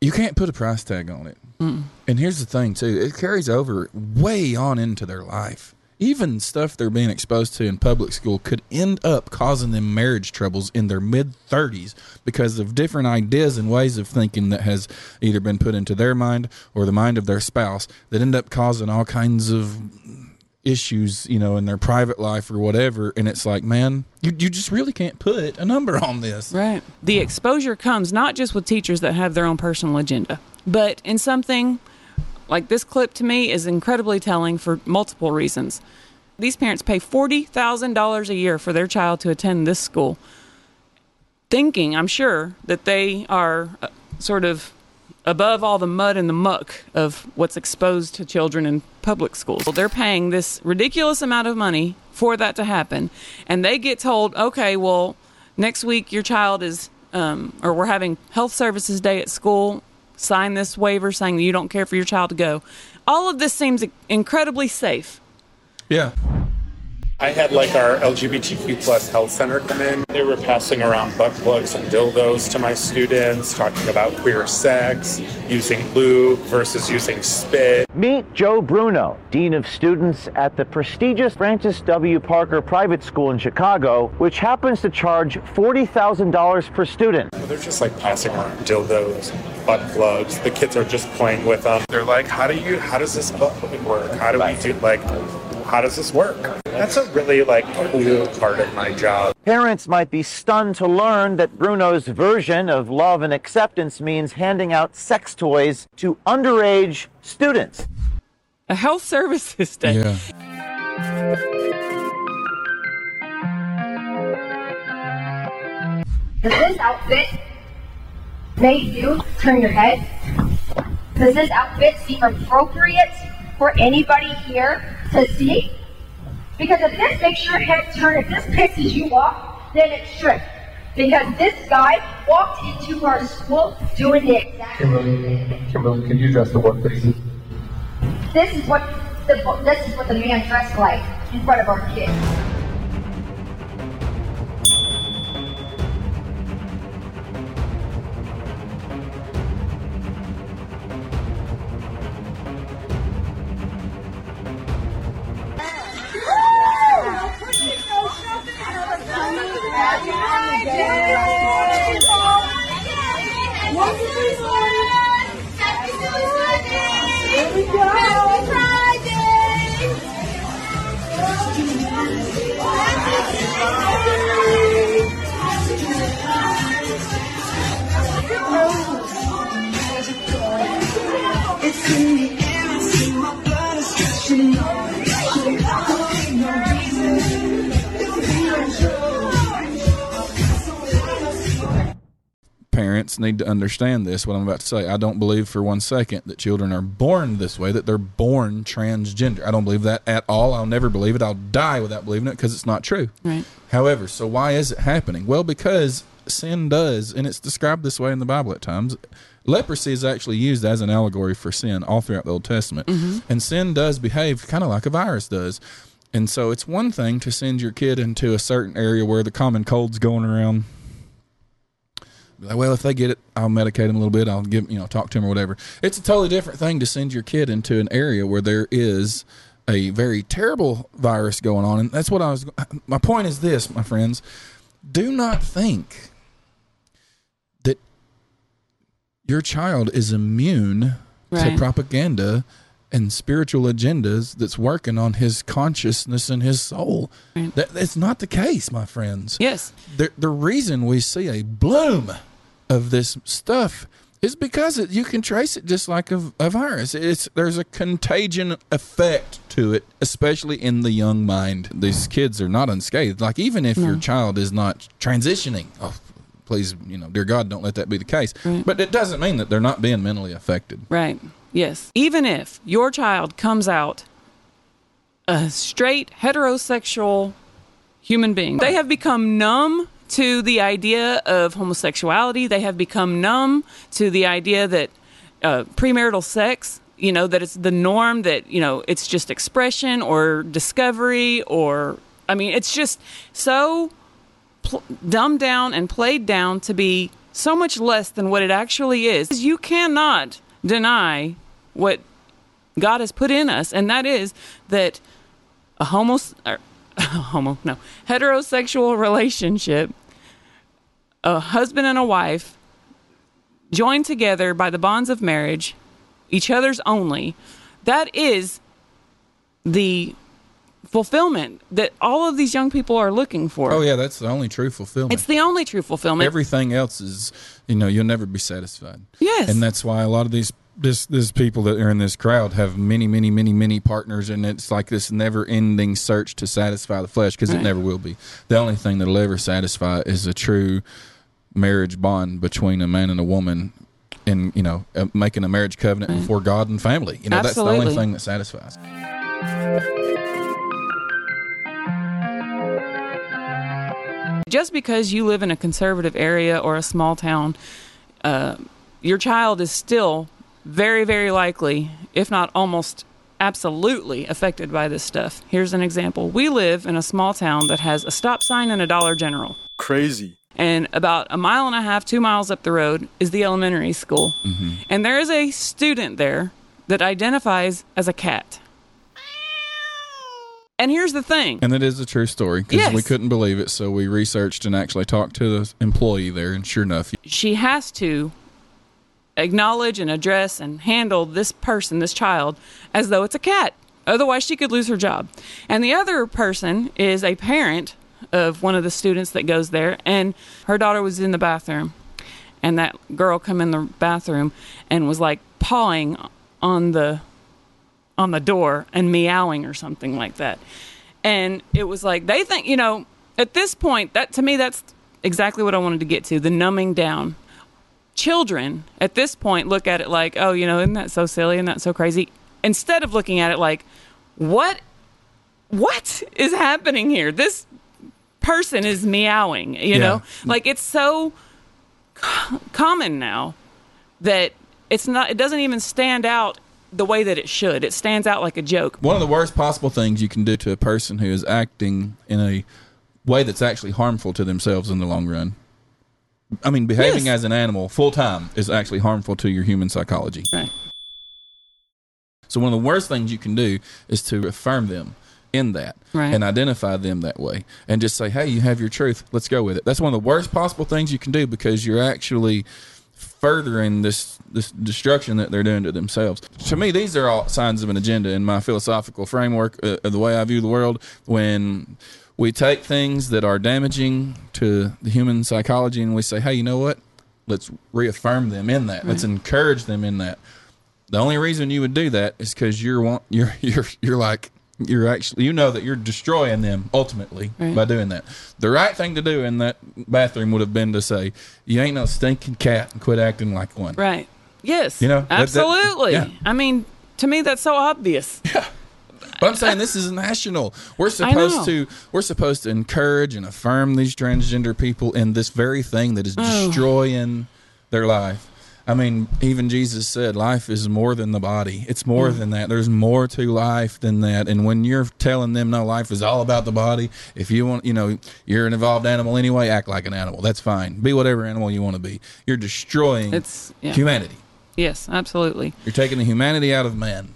You can't put a price tag on it. Mm. And here's the thing, too it carries over way on into their life. Even stuff they're being exposed to in public school could end up causing them marriage troubles in their mid 30s because of different ideas and ways of thinking that has either been put into their mind or the mind of their spouse that end up causing all kinds of issues, you know, in their private life or whatever. And it's like, man, you, you just really can't put a number on this. Right. The exposure comes not just with teachers that have their own personal agenda, but in something like this clip to me is incredibly telling for multiple reasons. These parents pay $40,000 a year for their child to attend this school, thinking, I'm sure, that they are uh, sort of above all the mud and the muck of what's exposed to children in public schools. They're paying this ridiculous amount of money for that to happen, and they get told, okay, well, next week your child is, um, or we're having health services day at school. Sign this waiver saying that you don't care for your child to go. All of this seems incredibly safe. Yeah. I had like our LGBTQ plus health center come in. They were passing around butt plugs and dildos to my students, talking about queer sex, using lube versus using spit. Meet Joe Bruno, Dean of Students at the prestigious Francis W. Parker Private School in Chicago, which happens to charge $40,000 per student. They're just like passing around dildos, butt plugs. The kids are just playing with them. They're like, how do you, how does this butt plug work? How do we do, like, how does this work? That's a really like cool part of my job. Parents might be stunned to learn that Bruno's version of love and acceptance means handing out sex toys to underage students. A health services day. Yeah. Does this outfit make you turn your head? Does this outfit seem appropriate for anybody here to see? Because if this makes your head turn, if this pisses you off, then it should. Because this guy walked into our school doing the exact Kimberly, Kimberly, can you address the board, please? This is what the this is what the man dressed like in front of our kids. Need to understand this, what I'm about to say. I don't believe for one second that children are born this way, that they're born transgender. I don't believe that at all. I'll never believe it. I'll die without believing it because it's not true. Right. However, so why is it happening? Well, because sin does, and it's described this way in the Bible at times. Leprosy is actually used as an allegory for sin all throughout the Old Testament. Mhm. And sin does behave kind of like a virus does. And so it's one thing to send your kid into a certain area where the common cold's going around. Like, well, if they get it, I'll medicate them a little bit. I'll give, you know, talk to them or whatever. It's a totally different thing to send your kid into an area where there is a very terrible virus going on. And that's what I was, my point is this, my friends. Do not think that your child is immune Right. to propaganda and spiritual agendas that's working on his consciousness and his soul. That, that's not the case, my friends. Yes. The, the reason we see a bloom of this stuff is because it, you can trace it just like a, a virus. It's there's a contagion effect to it, especially in the young mind. These kids are not unscathed. Like even if your child is not transitioning, oh, please, you know, dear God, don't let that be the case. Right. But it doesn't mean that they're not being mentally affected. Right. Yes. Even if your child comes out a straight heterosexual human being, they have become numb to the idea of homosexuality. They have become numb to the idea that uh, premarital sex, you know, that it's the norm, that, you know, it's just expression or discovery or, I mean, it's just so pl- dumbed down and played down to be so much less than what it actually is. You cannot deny what God has put in us, and that is that a homo, or, er, homo, no, heterosexual relationship, a husband and a wife, joined together by the bonds of marriage, each other's only, that is the fulfillment that all of these young people are looking for. Oh yeah, that's the only true fulfillment. It's the only true fulfillment. Everything else is, you know, you'll never be satisfied. Yes. and that's why a lot of these this this people that are in this crowd have many, many, many, many partners, and it's like this never-ending search to satisfy the flesh because Right. it never will be. The only thing that'll ever satisfy is a true marriage bond between a man and a woman. In you know, uh, making a marriage covenant before God and family, you know that's the only thing that satisfies. just because you live in a conservative area or a small town, uh, your child is still very, very likely, if not almost absolutely affected by this stuff. Here's an example. We live in a small town that has a stop sign and a Dollar General. Crazy. And about a mile and a half, two miles up the road is the elementary school. Mm-hmm. And there is a student there that identifies as a cat. And here's the thing. And it is a true story because Yes. we couldn't believe it, so we researched and actually talked to the employee there, and sure enough, she has to acknowledge and address and handle this person, this child, as though it's a cat. Otherwise, she could lose her job. And the other person is a parent of one of the students that goes there, and her daughter was in the bathroom. And that girl come in the bathroom and was like pawing on the on the door and meowing or something like that. And it was like they think, you know, at this point, that to me that's exactly what I wanted to get to, the numbing down. Children at this point look at it like, "Oh, you know, isn't that so silly and that so crazy?" Instead of looking at it like, "What what is happening here? This person is meowing, you Yeah. know? Like it's so co- common now that it's not it doesn't even stand out the way that it should. It stands out like a joke. one of the worst possible things you can do to a person who is acting in a way that's actually harmful to themselves in the long run. I mean, behaving Yes. as an animal full time is actually harmful to your human psychology. Right. So one of the worst things you can do is to affirm them in that Right. and identify them that way and just say, "Hey, you have your truth. Let's go with it." That's one of the worst possible things you can do because you're actually furthering this this destruction that they're doing to themselves. To me, these are all signs of an agenda in my philosophical framework uh, of the way I view the world. When we take things that are damaging to the human psychology and we say, "Hey, you know what? Let's reaffirm them in that. Let's encourage them in that." The only reason you would do that is because you're want you're you're you're like you're actually you know that you're destroying them ultimately Right. by doing that. The right thing to do in that bathroom would have been to say, "You ain't no stinking cat," and quit acting like one. Right. Yes. You know, that- that- absolutely. yeah. I mean, to me, that's so obvious. But I'm saying this is national. We're supposed to we're supposed to encourage and affirm these transgender people in this very thing that is Oh. destroying their life. I mean, even Jesus said life is more than the body. It's more Mm. than that. There's more to life than that. And when you're telling them no life is all about the body, if you want, you know, you're an evolved animal anyway, act like an animal. That's fine. Be whatever animal you want to be. You're destroying It's yeah. humanity. Yes, absolutely. You're taking the humanity out of man.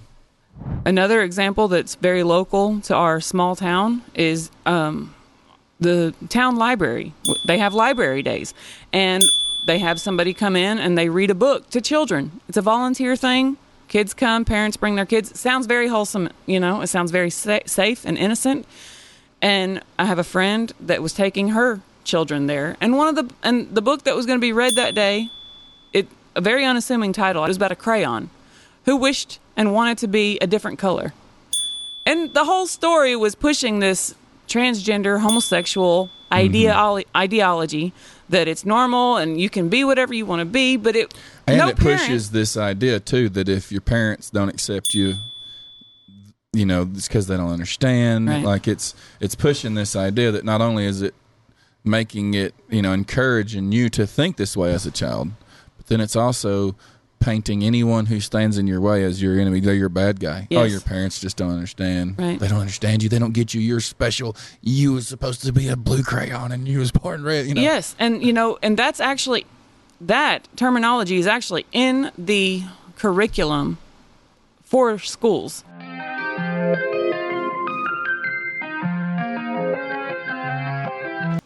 Another example that's very local to our small town is um, the town library. They have library days, and they have somebody come in and they read a book to children. It's a volunteer thing. Kids come, parents bring their kids. It sounds very wholesome, you know. It sounds very sa- safe and innocent. And I have a friend that was taking her children there, and one of the and the book that was going to be read that day, it a very unassuming title. It was about a crayon who wished and wanted to be a different color. And the whole story was pushing this transgender homosexual mm-hmm. ideolo- ideology that it's normal and you can be whatever you want to be, but it And no it parent- pushes this idea too that if your parents don't accept you, you know, it's because they don't understand. Right. Like it's it's pushing this idea that not only is it making it, you know, encouraging you to think this way as a child, but then it's also painting anyone who stands in your way as your enemy. They're your bad guy. Oh, your parents just don't understand. Right. They don't understand you. They don't get you. You're special. You was supposed to be a blue crayon and you was born red. You know. Yes, and you know, and that's actually that terminology is actually in the curriculum for schools.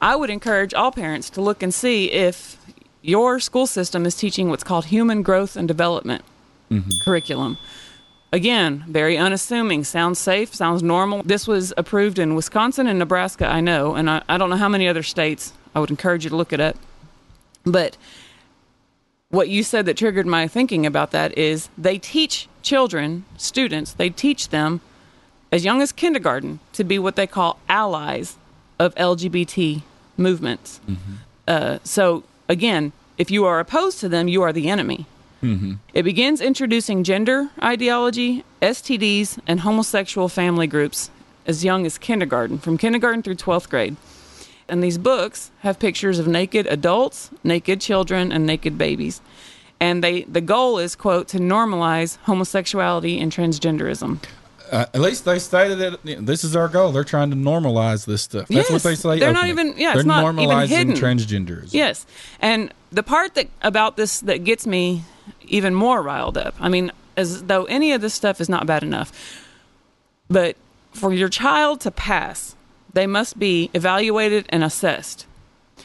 I would encourage all parents to look and see if your school system is teaching what's called human growth and development curriculum. Again, very unassuming, sounds safe, sounds normal. This was approved in Wisconsin and Nebraska, I know, and I, I don't know how many other states. I would encourage you to look it up. But what you said that triggered my thinking about that is they teach children, students, they teach them as young as kindergarten to be what they call allies of LGBT movements. Uh, so, again, if you are opposed to them, you are the enemy. Mm-hmm. It begins introducing gender ideology, STDs, and homosexual family groups as young as kindergarten, from kindergarten through 12th grade. And these books have pictures of naked adults, naked children, and naked babies. And they the goal is quote to normalize homosexuality and transgenderism. Uh, at least they stated that you know, this is our goal. They're trying to normalize this stuff. That's what they say. They're not even- yeah, they're it's not even normalizing hidden. transgenderism. Yes, and the part that about this that gets me even more riled up. I mean, as though any of this stuff is not bad enough, but for your child to pass, they must be evaluated and assessed.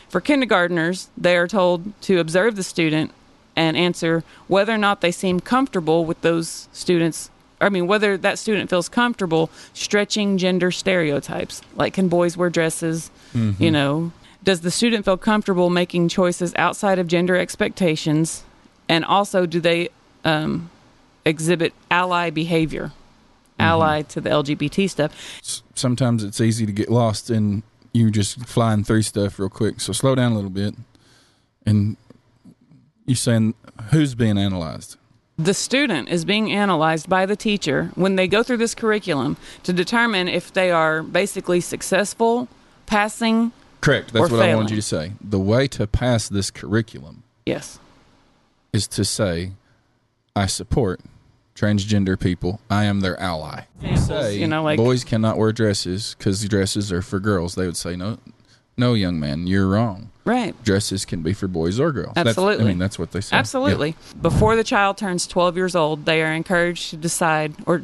For kindergartners, they are told to observe the student and answer whether or not they seem comfortable with those students. I mean, whether that student feels comfortable stretching gender stereotypes, like can boys wear dresses? Mhm. You know, does the student feel comfortable making choices outside of gender expectations? And also, do they um, exhibit ally behavior, ally to the LGBT stuff? Sometimes it's easy to get lost in you just flying through stuff real quick. So slow down a little bit. And you're saying who's being analyzed? The student is being analyzed by the teacher when they go through this curriculum to determine if they are basically successful, passing. Correct. That's what I wanted you to say. The way to pass this curriculum Yes. is to say, I support transgender people. I am their ally. Say, you know, like- boys cannot wear dresses because dresses are for girls. They would say, no, no, young man, you're wrong. Right. Dresses can be for boys or girls. That's- Absolutely. I mean, that's what they say. Absolutely. Before the child turns 12 years old, they are encouraged to decide or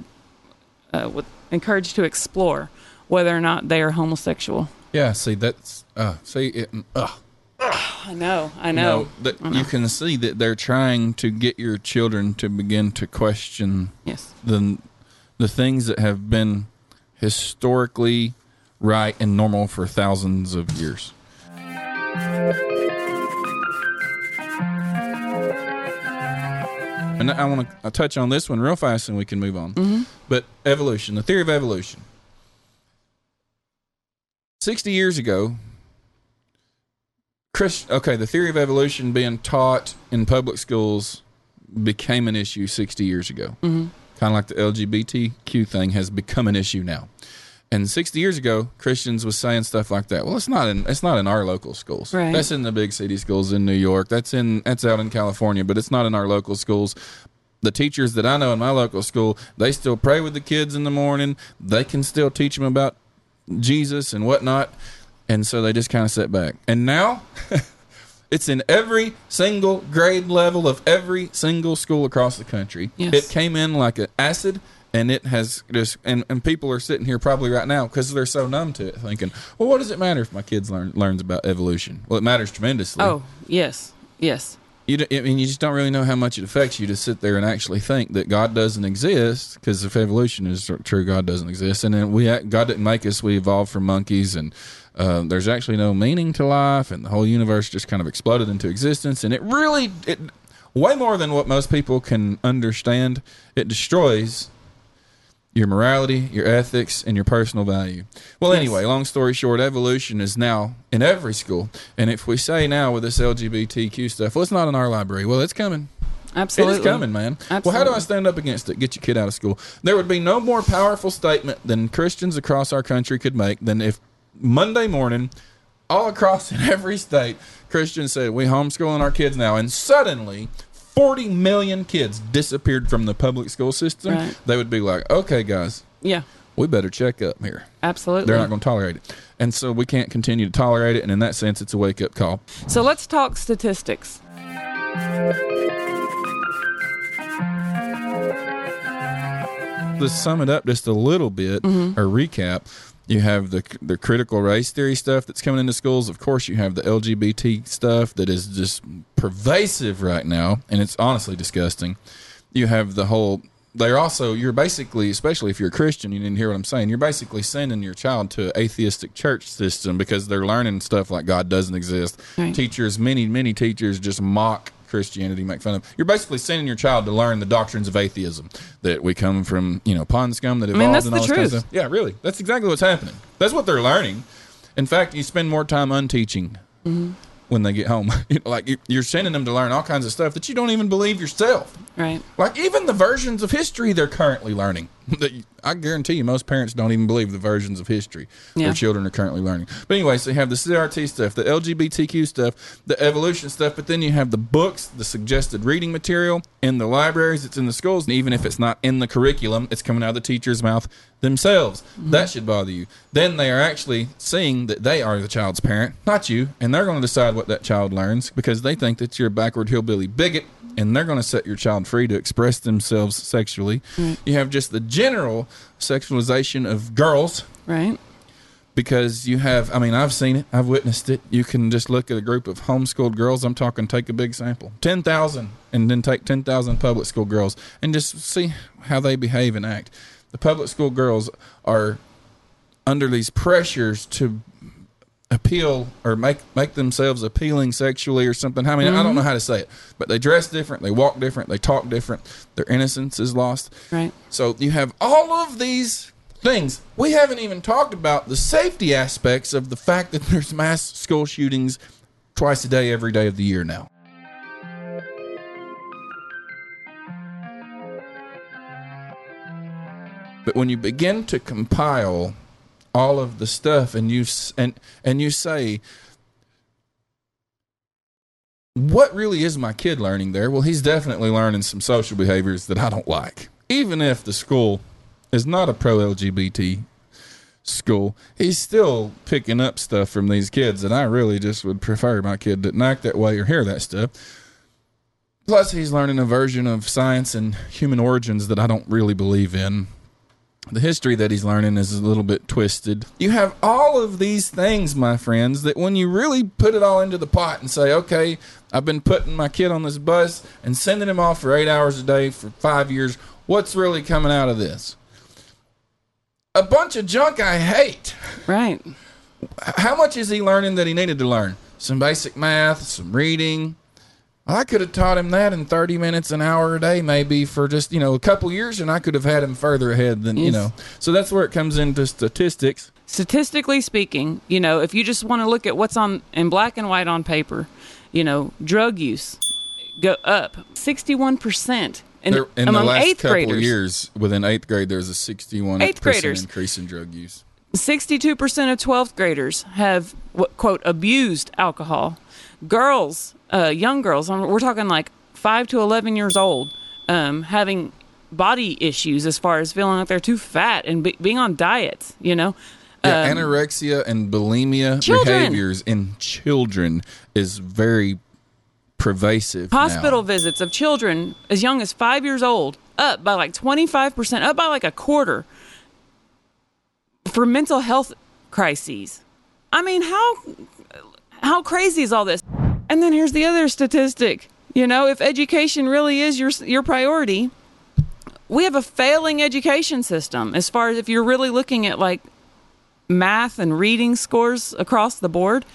uh, with, encouraged to explore whether or not they are homosexual. Yeah. yeah see, that's uh, see it. Uh, I know. I you know. that I know. you can see that they're trying to get your children to begin to question Yes. the the things that have been historically right and normal for thousands of years. And I want to touch on this one real fast, and we can move on. Mhm. But evolution, the theory of evolution. Sixty years ago, Chris. Okay, the theory of evolution being taught in public schools became an issue sixty years ago. Mhm. Kind of like the LGBTQ thing has become an issue now. And 60 years ago, Christians was saying stuff like that. Well, it's not in it's not in our local schools. Right. That's in the big city schools in New York. That's in that's out in California, but it's not in our local schools. The teachers that I know in my local school, they still pray with the kids in the morning. They can still teach them about Jesus and whatnot. And so they just kind of sit back. And now it's in every single grade level of every single school across the country. Yes. It came in like an acid and it has just and, and people are sitting here probably right now because they're so numb to it thinking well what does it matter if my kids learn learns about evolution well it matters tremendously Oh, yes. Yes. you don't- I mean you just don't really know how much it affects you to sit there and actually think that God doesn't exist because if evolution is true God doesn't exist and then we God didn't make us we evolved from monkeys and uh, there's actually no meaning to life and the whole universe just kind of exploded into existence and it really it way more than what most people can understand it destroys your morality, your ethics, and your personal value. Well, Yes. anyway, long story short, evolution is now in every school. And if we say now with this LGBTQ stuff, well, it's not in our library. Well, it's coming. Absolutely. It is coming, man. Well, how do I stand up against it? Get your kid out of school. There would be no more powerful statement than Christians across our country could make than if Monday morning, all across in every state, Christians said, We homeschooling our kids now. And suddenly, 40 million kids disappeared from the public school system. Right. They would be like, Okay, guys, Yeah. we better check up here. Absolutely. They're not going to tolerate it. And so we can't continue to tolerate it. And in that sense, it's a wake up call. So let's talk statistics. to sum it up just a little bit Mhm. or recap, you have the the critical race theory stuff that's coming into schools. Of course, you have the LGBT stuff that is just pervasive right now, and it's honestly disgusting. You have the whole. They're also you're basically, especially if you're a Christian, you didn't hear what I'm saying. You're basically sending your child to an atheistic church system because they're learning stuff like God doesn't exist. Right. Teachers, many many teachers just mock Christianity, make fun of. You're basically sending your child to learn the doctrines of atheism that we come from, you know, pond scum that I evolved mean, that's and all the this kind of stuff. Yeah, really, that's exactly what's happening. That's what they're learning. In fact, you spend more time unteaching Mhm. when they get home. You know, like you- you're sending them to learn all kinds of stuff that you don't even believe yourself. Right. Like even the versions of history they're currently learning, I guarantee you, most parents don't even believe the versions of history Yeah. their children are currently learning. But anyway, so you have the CRT stuff, the LGBTQ stuff, the evolution stuff, but then you have the books, the suggested reading material in the libraries, it's in the schools, and even if it's not in the curriculum, it's coming out of the teacher's mouth themselves. Mm-hmm. That should bother you. Then they are actually seeing that they are the child's parent, not you, and they're going to decide what that child learns because they think that you're a backward hillbilly bigot, and they're going to set your child free to express themselves sexually. Right. You have just the general sexualization of girls Right. because you have i mean i've seen it i've witnessed it you can just look at a group of homeschooled girls i'm talking take a big sample 10000 and then take 10000 public school girls and just see how they behave and act the public school girls are under these pressures to appeal or make make themselves appealing sexually or something i mean i don't Mhm. know how to say it but they dress different they walk different they talk different their innocence is lost Right. so you have all of these things. We haven't even talked about the safety aspects of the fact that there's mass school shootings twice a day, every day of the year now. But when you begin to compile all of the stuff and you and and you say what really is my kid learning there? Well, he's definitely learning some social behaviors that I don't like. Even if the school is not a pro LGBT school, he's still picking up stuff from these kids and I really just would prefer my kid didn't act that way or hear that stuff. Plus, he's learning a version of science and human origins that I don't really believe in. The history that he's learning is a little bit twisted. You have all of these things, my friends, that when you really put it all into the pot and say, okay, I've been putting my kid on this bus and sending him off for eight hours a day for five years, what's really coming out of this? A bunch of junk I hate. Right. How much is he learning that he needed to learn? Some basic math, some reading. I could have taught him that in 30 minutes, an hour a day, maybe for just, you know, a couple years, and I could have had him further ahead than, you know. So that's where it comes into statistics. statistically speaking, you know, if you just want to look at what's on in black and white on paper, you know, drug use go up 61% in, There- in the last 8th couple graders. years, within eighth grade, there's a 61% Eighth graders. increase in drug use. 62% of 12th graders have quote abused alcohol. Girls, uh, young girls, we're talking like 5 to 11 years old, um, having body issues as far as feeling like they're too fat and be- being on diets, you know. Yeah, Um, anorexia and bulimia Children. behaviors in children is very pervasive. now. hospital visits of children as young as five years old up by like 25% up by like a quarter for mental health crises. I mean how how crazy is all this? And then here's the other statistic. You know if education really is your your priority we have a failing education system as far as if you're really looking at like math and reading scores across the board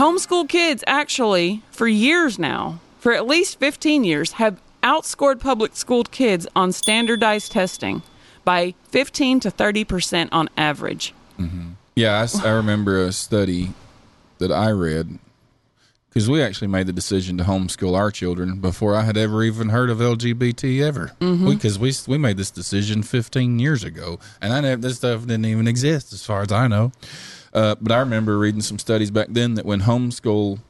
Homeschool kids actually, for years now, for at least 15 years, have outscored public school kids on standardized testing by 15 to 30% on average. Mm-hmm. Yeah, I remember a study that I read because we actually made the decision to homeschool our children before I had ever even heard of LGBT ever. Because we, we made this decision 15 years ago, and I never, this stuff didn't even exist as far as I know. Uh, but I remember reading some studies back then that when homeschool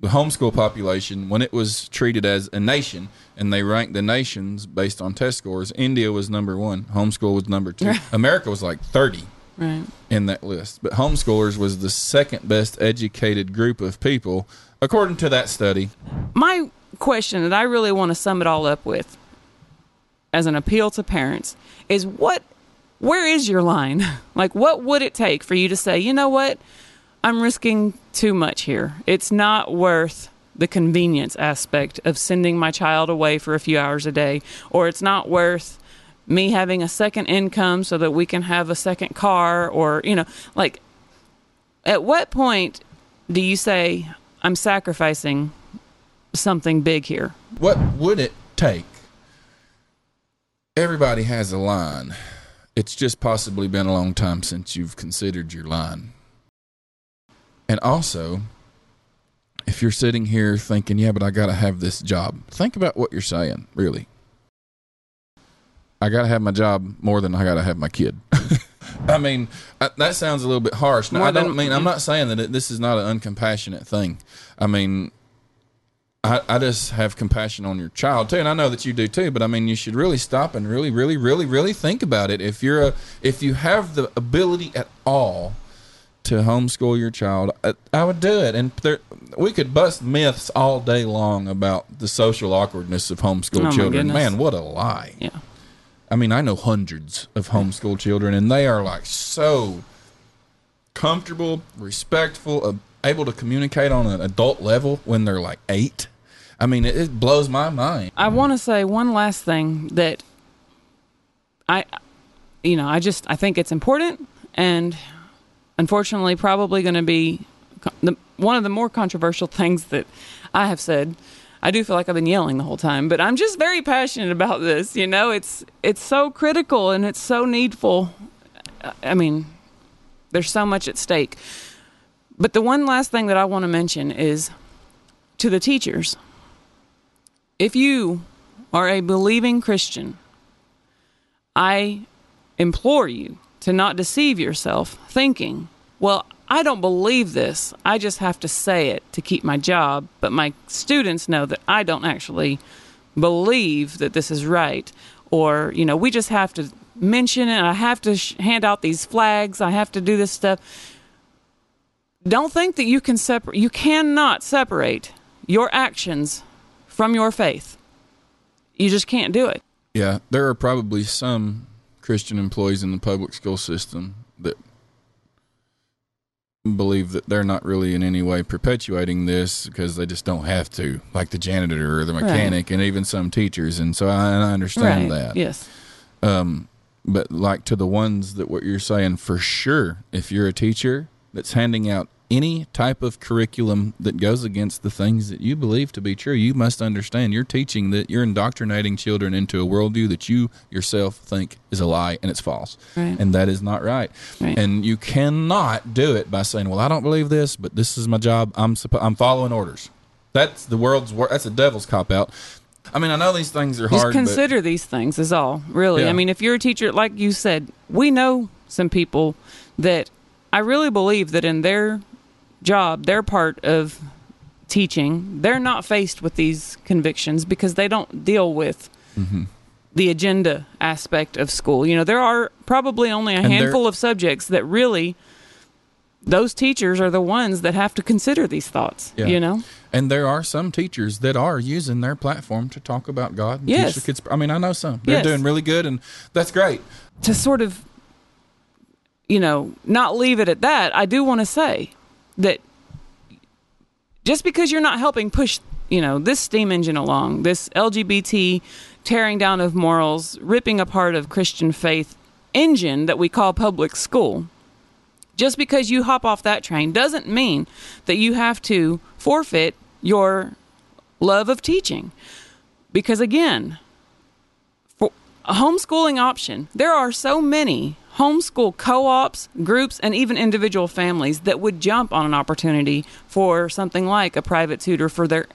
the homeschool population, when it was treated as a nation and they ranked the nations based on test scores, India was number one, homeschool was number two, America was like 30 Right. in that list. But homeschoolers was the second best educated group of people, according to that study. My question that I really want to sum it all up with as an appeal to parents is what where is your line? like what would it take for you to say, "You know what? I'm risking too much here. It's not worth the convenience aspect of sending my child away for a few hours a day or it's not worth me having a second income so that we can have a second car or, you know, like at what point do you say I'm sacrificing something big here? What would it take? Everybody has a line. It's just possibly been a long time since you've considered your line. And also, if you're sitting here thinking, yeah, but I got to have this job, think about what you're saying, really. I got to have my job more than I got to have my kid. I mean, I, that sounds a little bit harsh. Now, I don't than- mean, I'm not saying that it, this is not an uncompassionate thing. I mean, I, I just have compassion on your child too, and I know that you do too. But I mean, you should really stop and really, really, really, really think about it. If you're a, if you have the ability at all to homeschool your child, I, I would do it. And there, we could bust myths all day long about the social awkwardness of homeschool Oh, children. Man, what a lie! Yeah. I mean, I know hundreds of homeschool children, and they are like so comfortable, respectful, able to communicate on an adult level when they're like eight. I mean, it, it blows my mind. I want to say one last thing that I, you know, I just I think it's important and unfortunately probably going to be the, one of the more controversial things that I have said. I do feel like I've been yelling the whole time, but I'm just very passionate about this. You know, it's it's so critical and it's so needful. I mean, there's so much at stake. But the one last thing that I want to mention is to the teachers if you are a believing Christian, I implore you to not deceive yourself thinking, well, I don't believe this. I just have to say it to keep my job. But my students know that I don't actually believe that this is right. Or, you know, we just have to mention it. I have to sh- hand out these flags. I have to do this stuff. Don't think that you can separate. You cannot separate your actions from your faith. You just can't do it. Yeah, there are probably some Christian employees in the public school system that believe that they're not really in any way perpetuating this because they just don't have to, like the janitor or the Right. mechanic, and even some teachers. And so I, and I understand Right, that. yes. Um, but like to the ones that what you're saying for sure, if you're a teacher that's handing out any type of curriculum that goes against the things that you believe to be true, you must understand you're teaching that you're indoctrinating children into a worldview that you yourself think is a lie and it's false. Right. And that is not right. Right. And you cannot do it by saying, "Well, I don't believe this, but this is my job. I'm suppo- I'm following orders." That's the world's wor- that's a devil's cop out. I mean, I know these things are Just hard. but- consider these things is all, really. Yeah. I mean, if you're a teacher, like you said, we know some people that I really believe that in their job, their part of teaching, they're not faced with these convictions because they don't deal with Mhm. the agenda aspect of school. You know, there are probably only a And handful of subjects that really those teachers are the ones that have to consider these thoughts. Yeah. You know, And there are some teachers that are using their platform to talk about God. And Yes. Teach the kids. I mean, I know some. They're Yes. doing really good, and that's great. to sort of, you know, not leave it at that, I do want to say that just because you're not helping push, you know, this steam engine along, this LGBT tearing down of morals, ripping apart of Christian faith engine that we call public school, just because you hop off that train doesn't mean that you have to forfeit your love of teaching. Because again, for a homeschooling option, there are so many homeschool co-ops, groups, and even individual families that would jump on an opportunity for something like a private tutor for their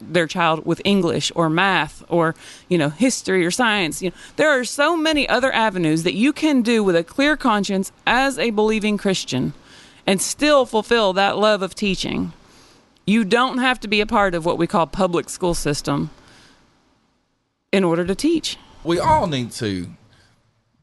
their child with English or math or you know history or science. You know, there are so many other avenues that you can do with a clear conscience as a believing Christian and still fulfill that love of teaching. You don't have to be a part of what we call public school system in order to teach. We all need to.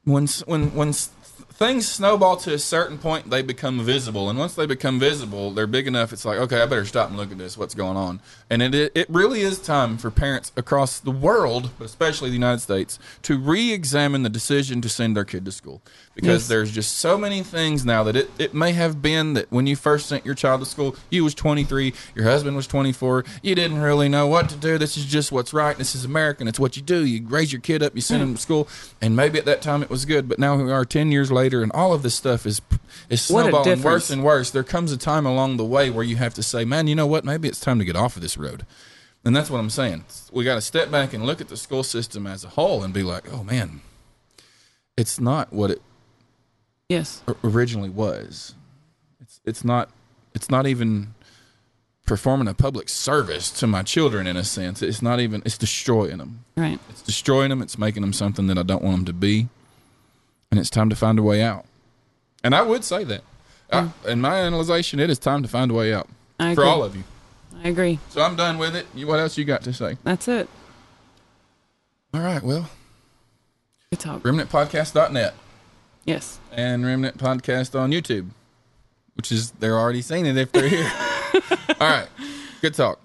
When when s- things snowball to a certain point, they become visible, and once they become visible, they're big enough. It's like, okay, I better stop and look at this. What's going on? And it it, really is time for parents across the world, but especially the United States, to re-examine the decision to send their kid to school because Yes. there's just so many things now that it, it may have been that when you first sent your child to school, you was 23, your husband was 24, you didn't really know what to do. This is just what's right. This is American. It's what you do. You raise your kid up, you send him to school, and maybe at that time it was good, but now we are 10 years later, and all of this stuff is is snowballing worse and worse. There comes a time along the way where you have to say, man, you know what? Maybe it's time to get off of this road. And that's what I'm saying. We got to step back and look at the school system as a whole and be like, oh man, it's not what it Yes. originally was. It's it's not it's not even performing a public service to my children in a sense. It's not even it's destroying them. Right. It's destroying them. It's making them something that I don't want them to be. And it's time to find a way out. And I would say that. I, mm. in my analyzation, it is time to find a way out I for agree. all of you. I agree. So I'm done with it. You, what else you got to say? That's it. All right. Well, good talk. RemnantPodcast.net Yes. and Remnant Podcast on YouTube, which is they're already seen it if they're here. all right. Good talk.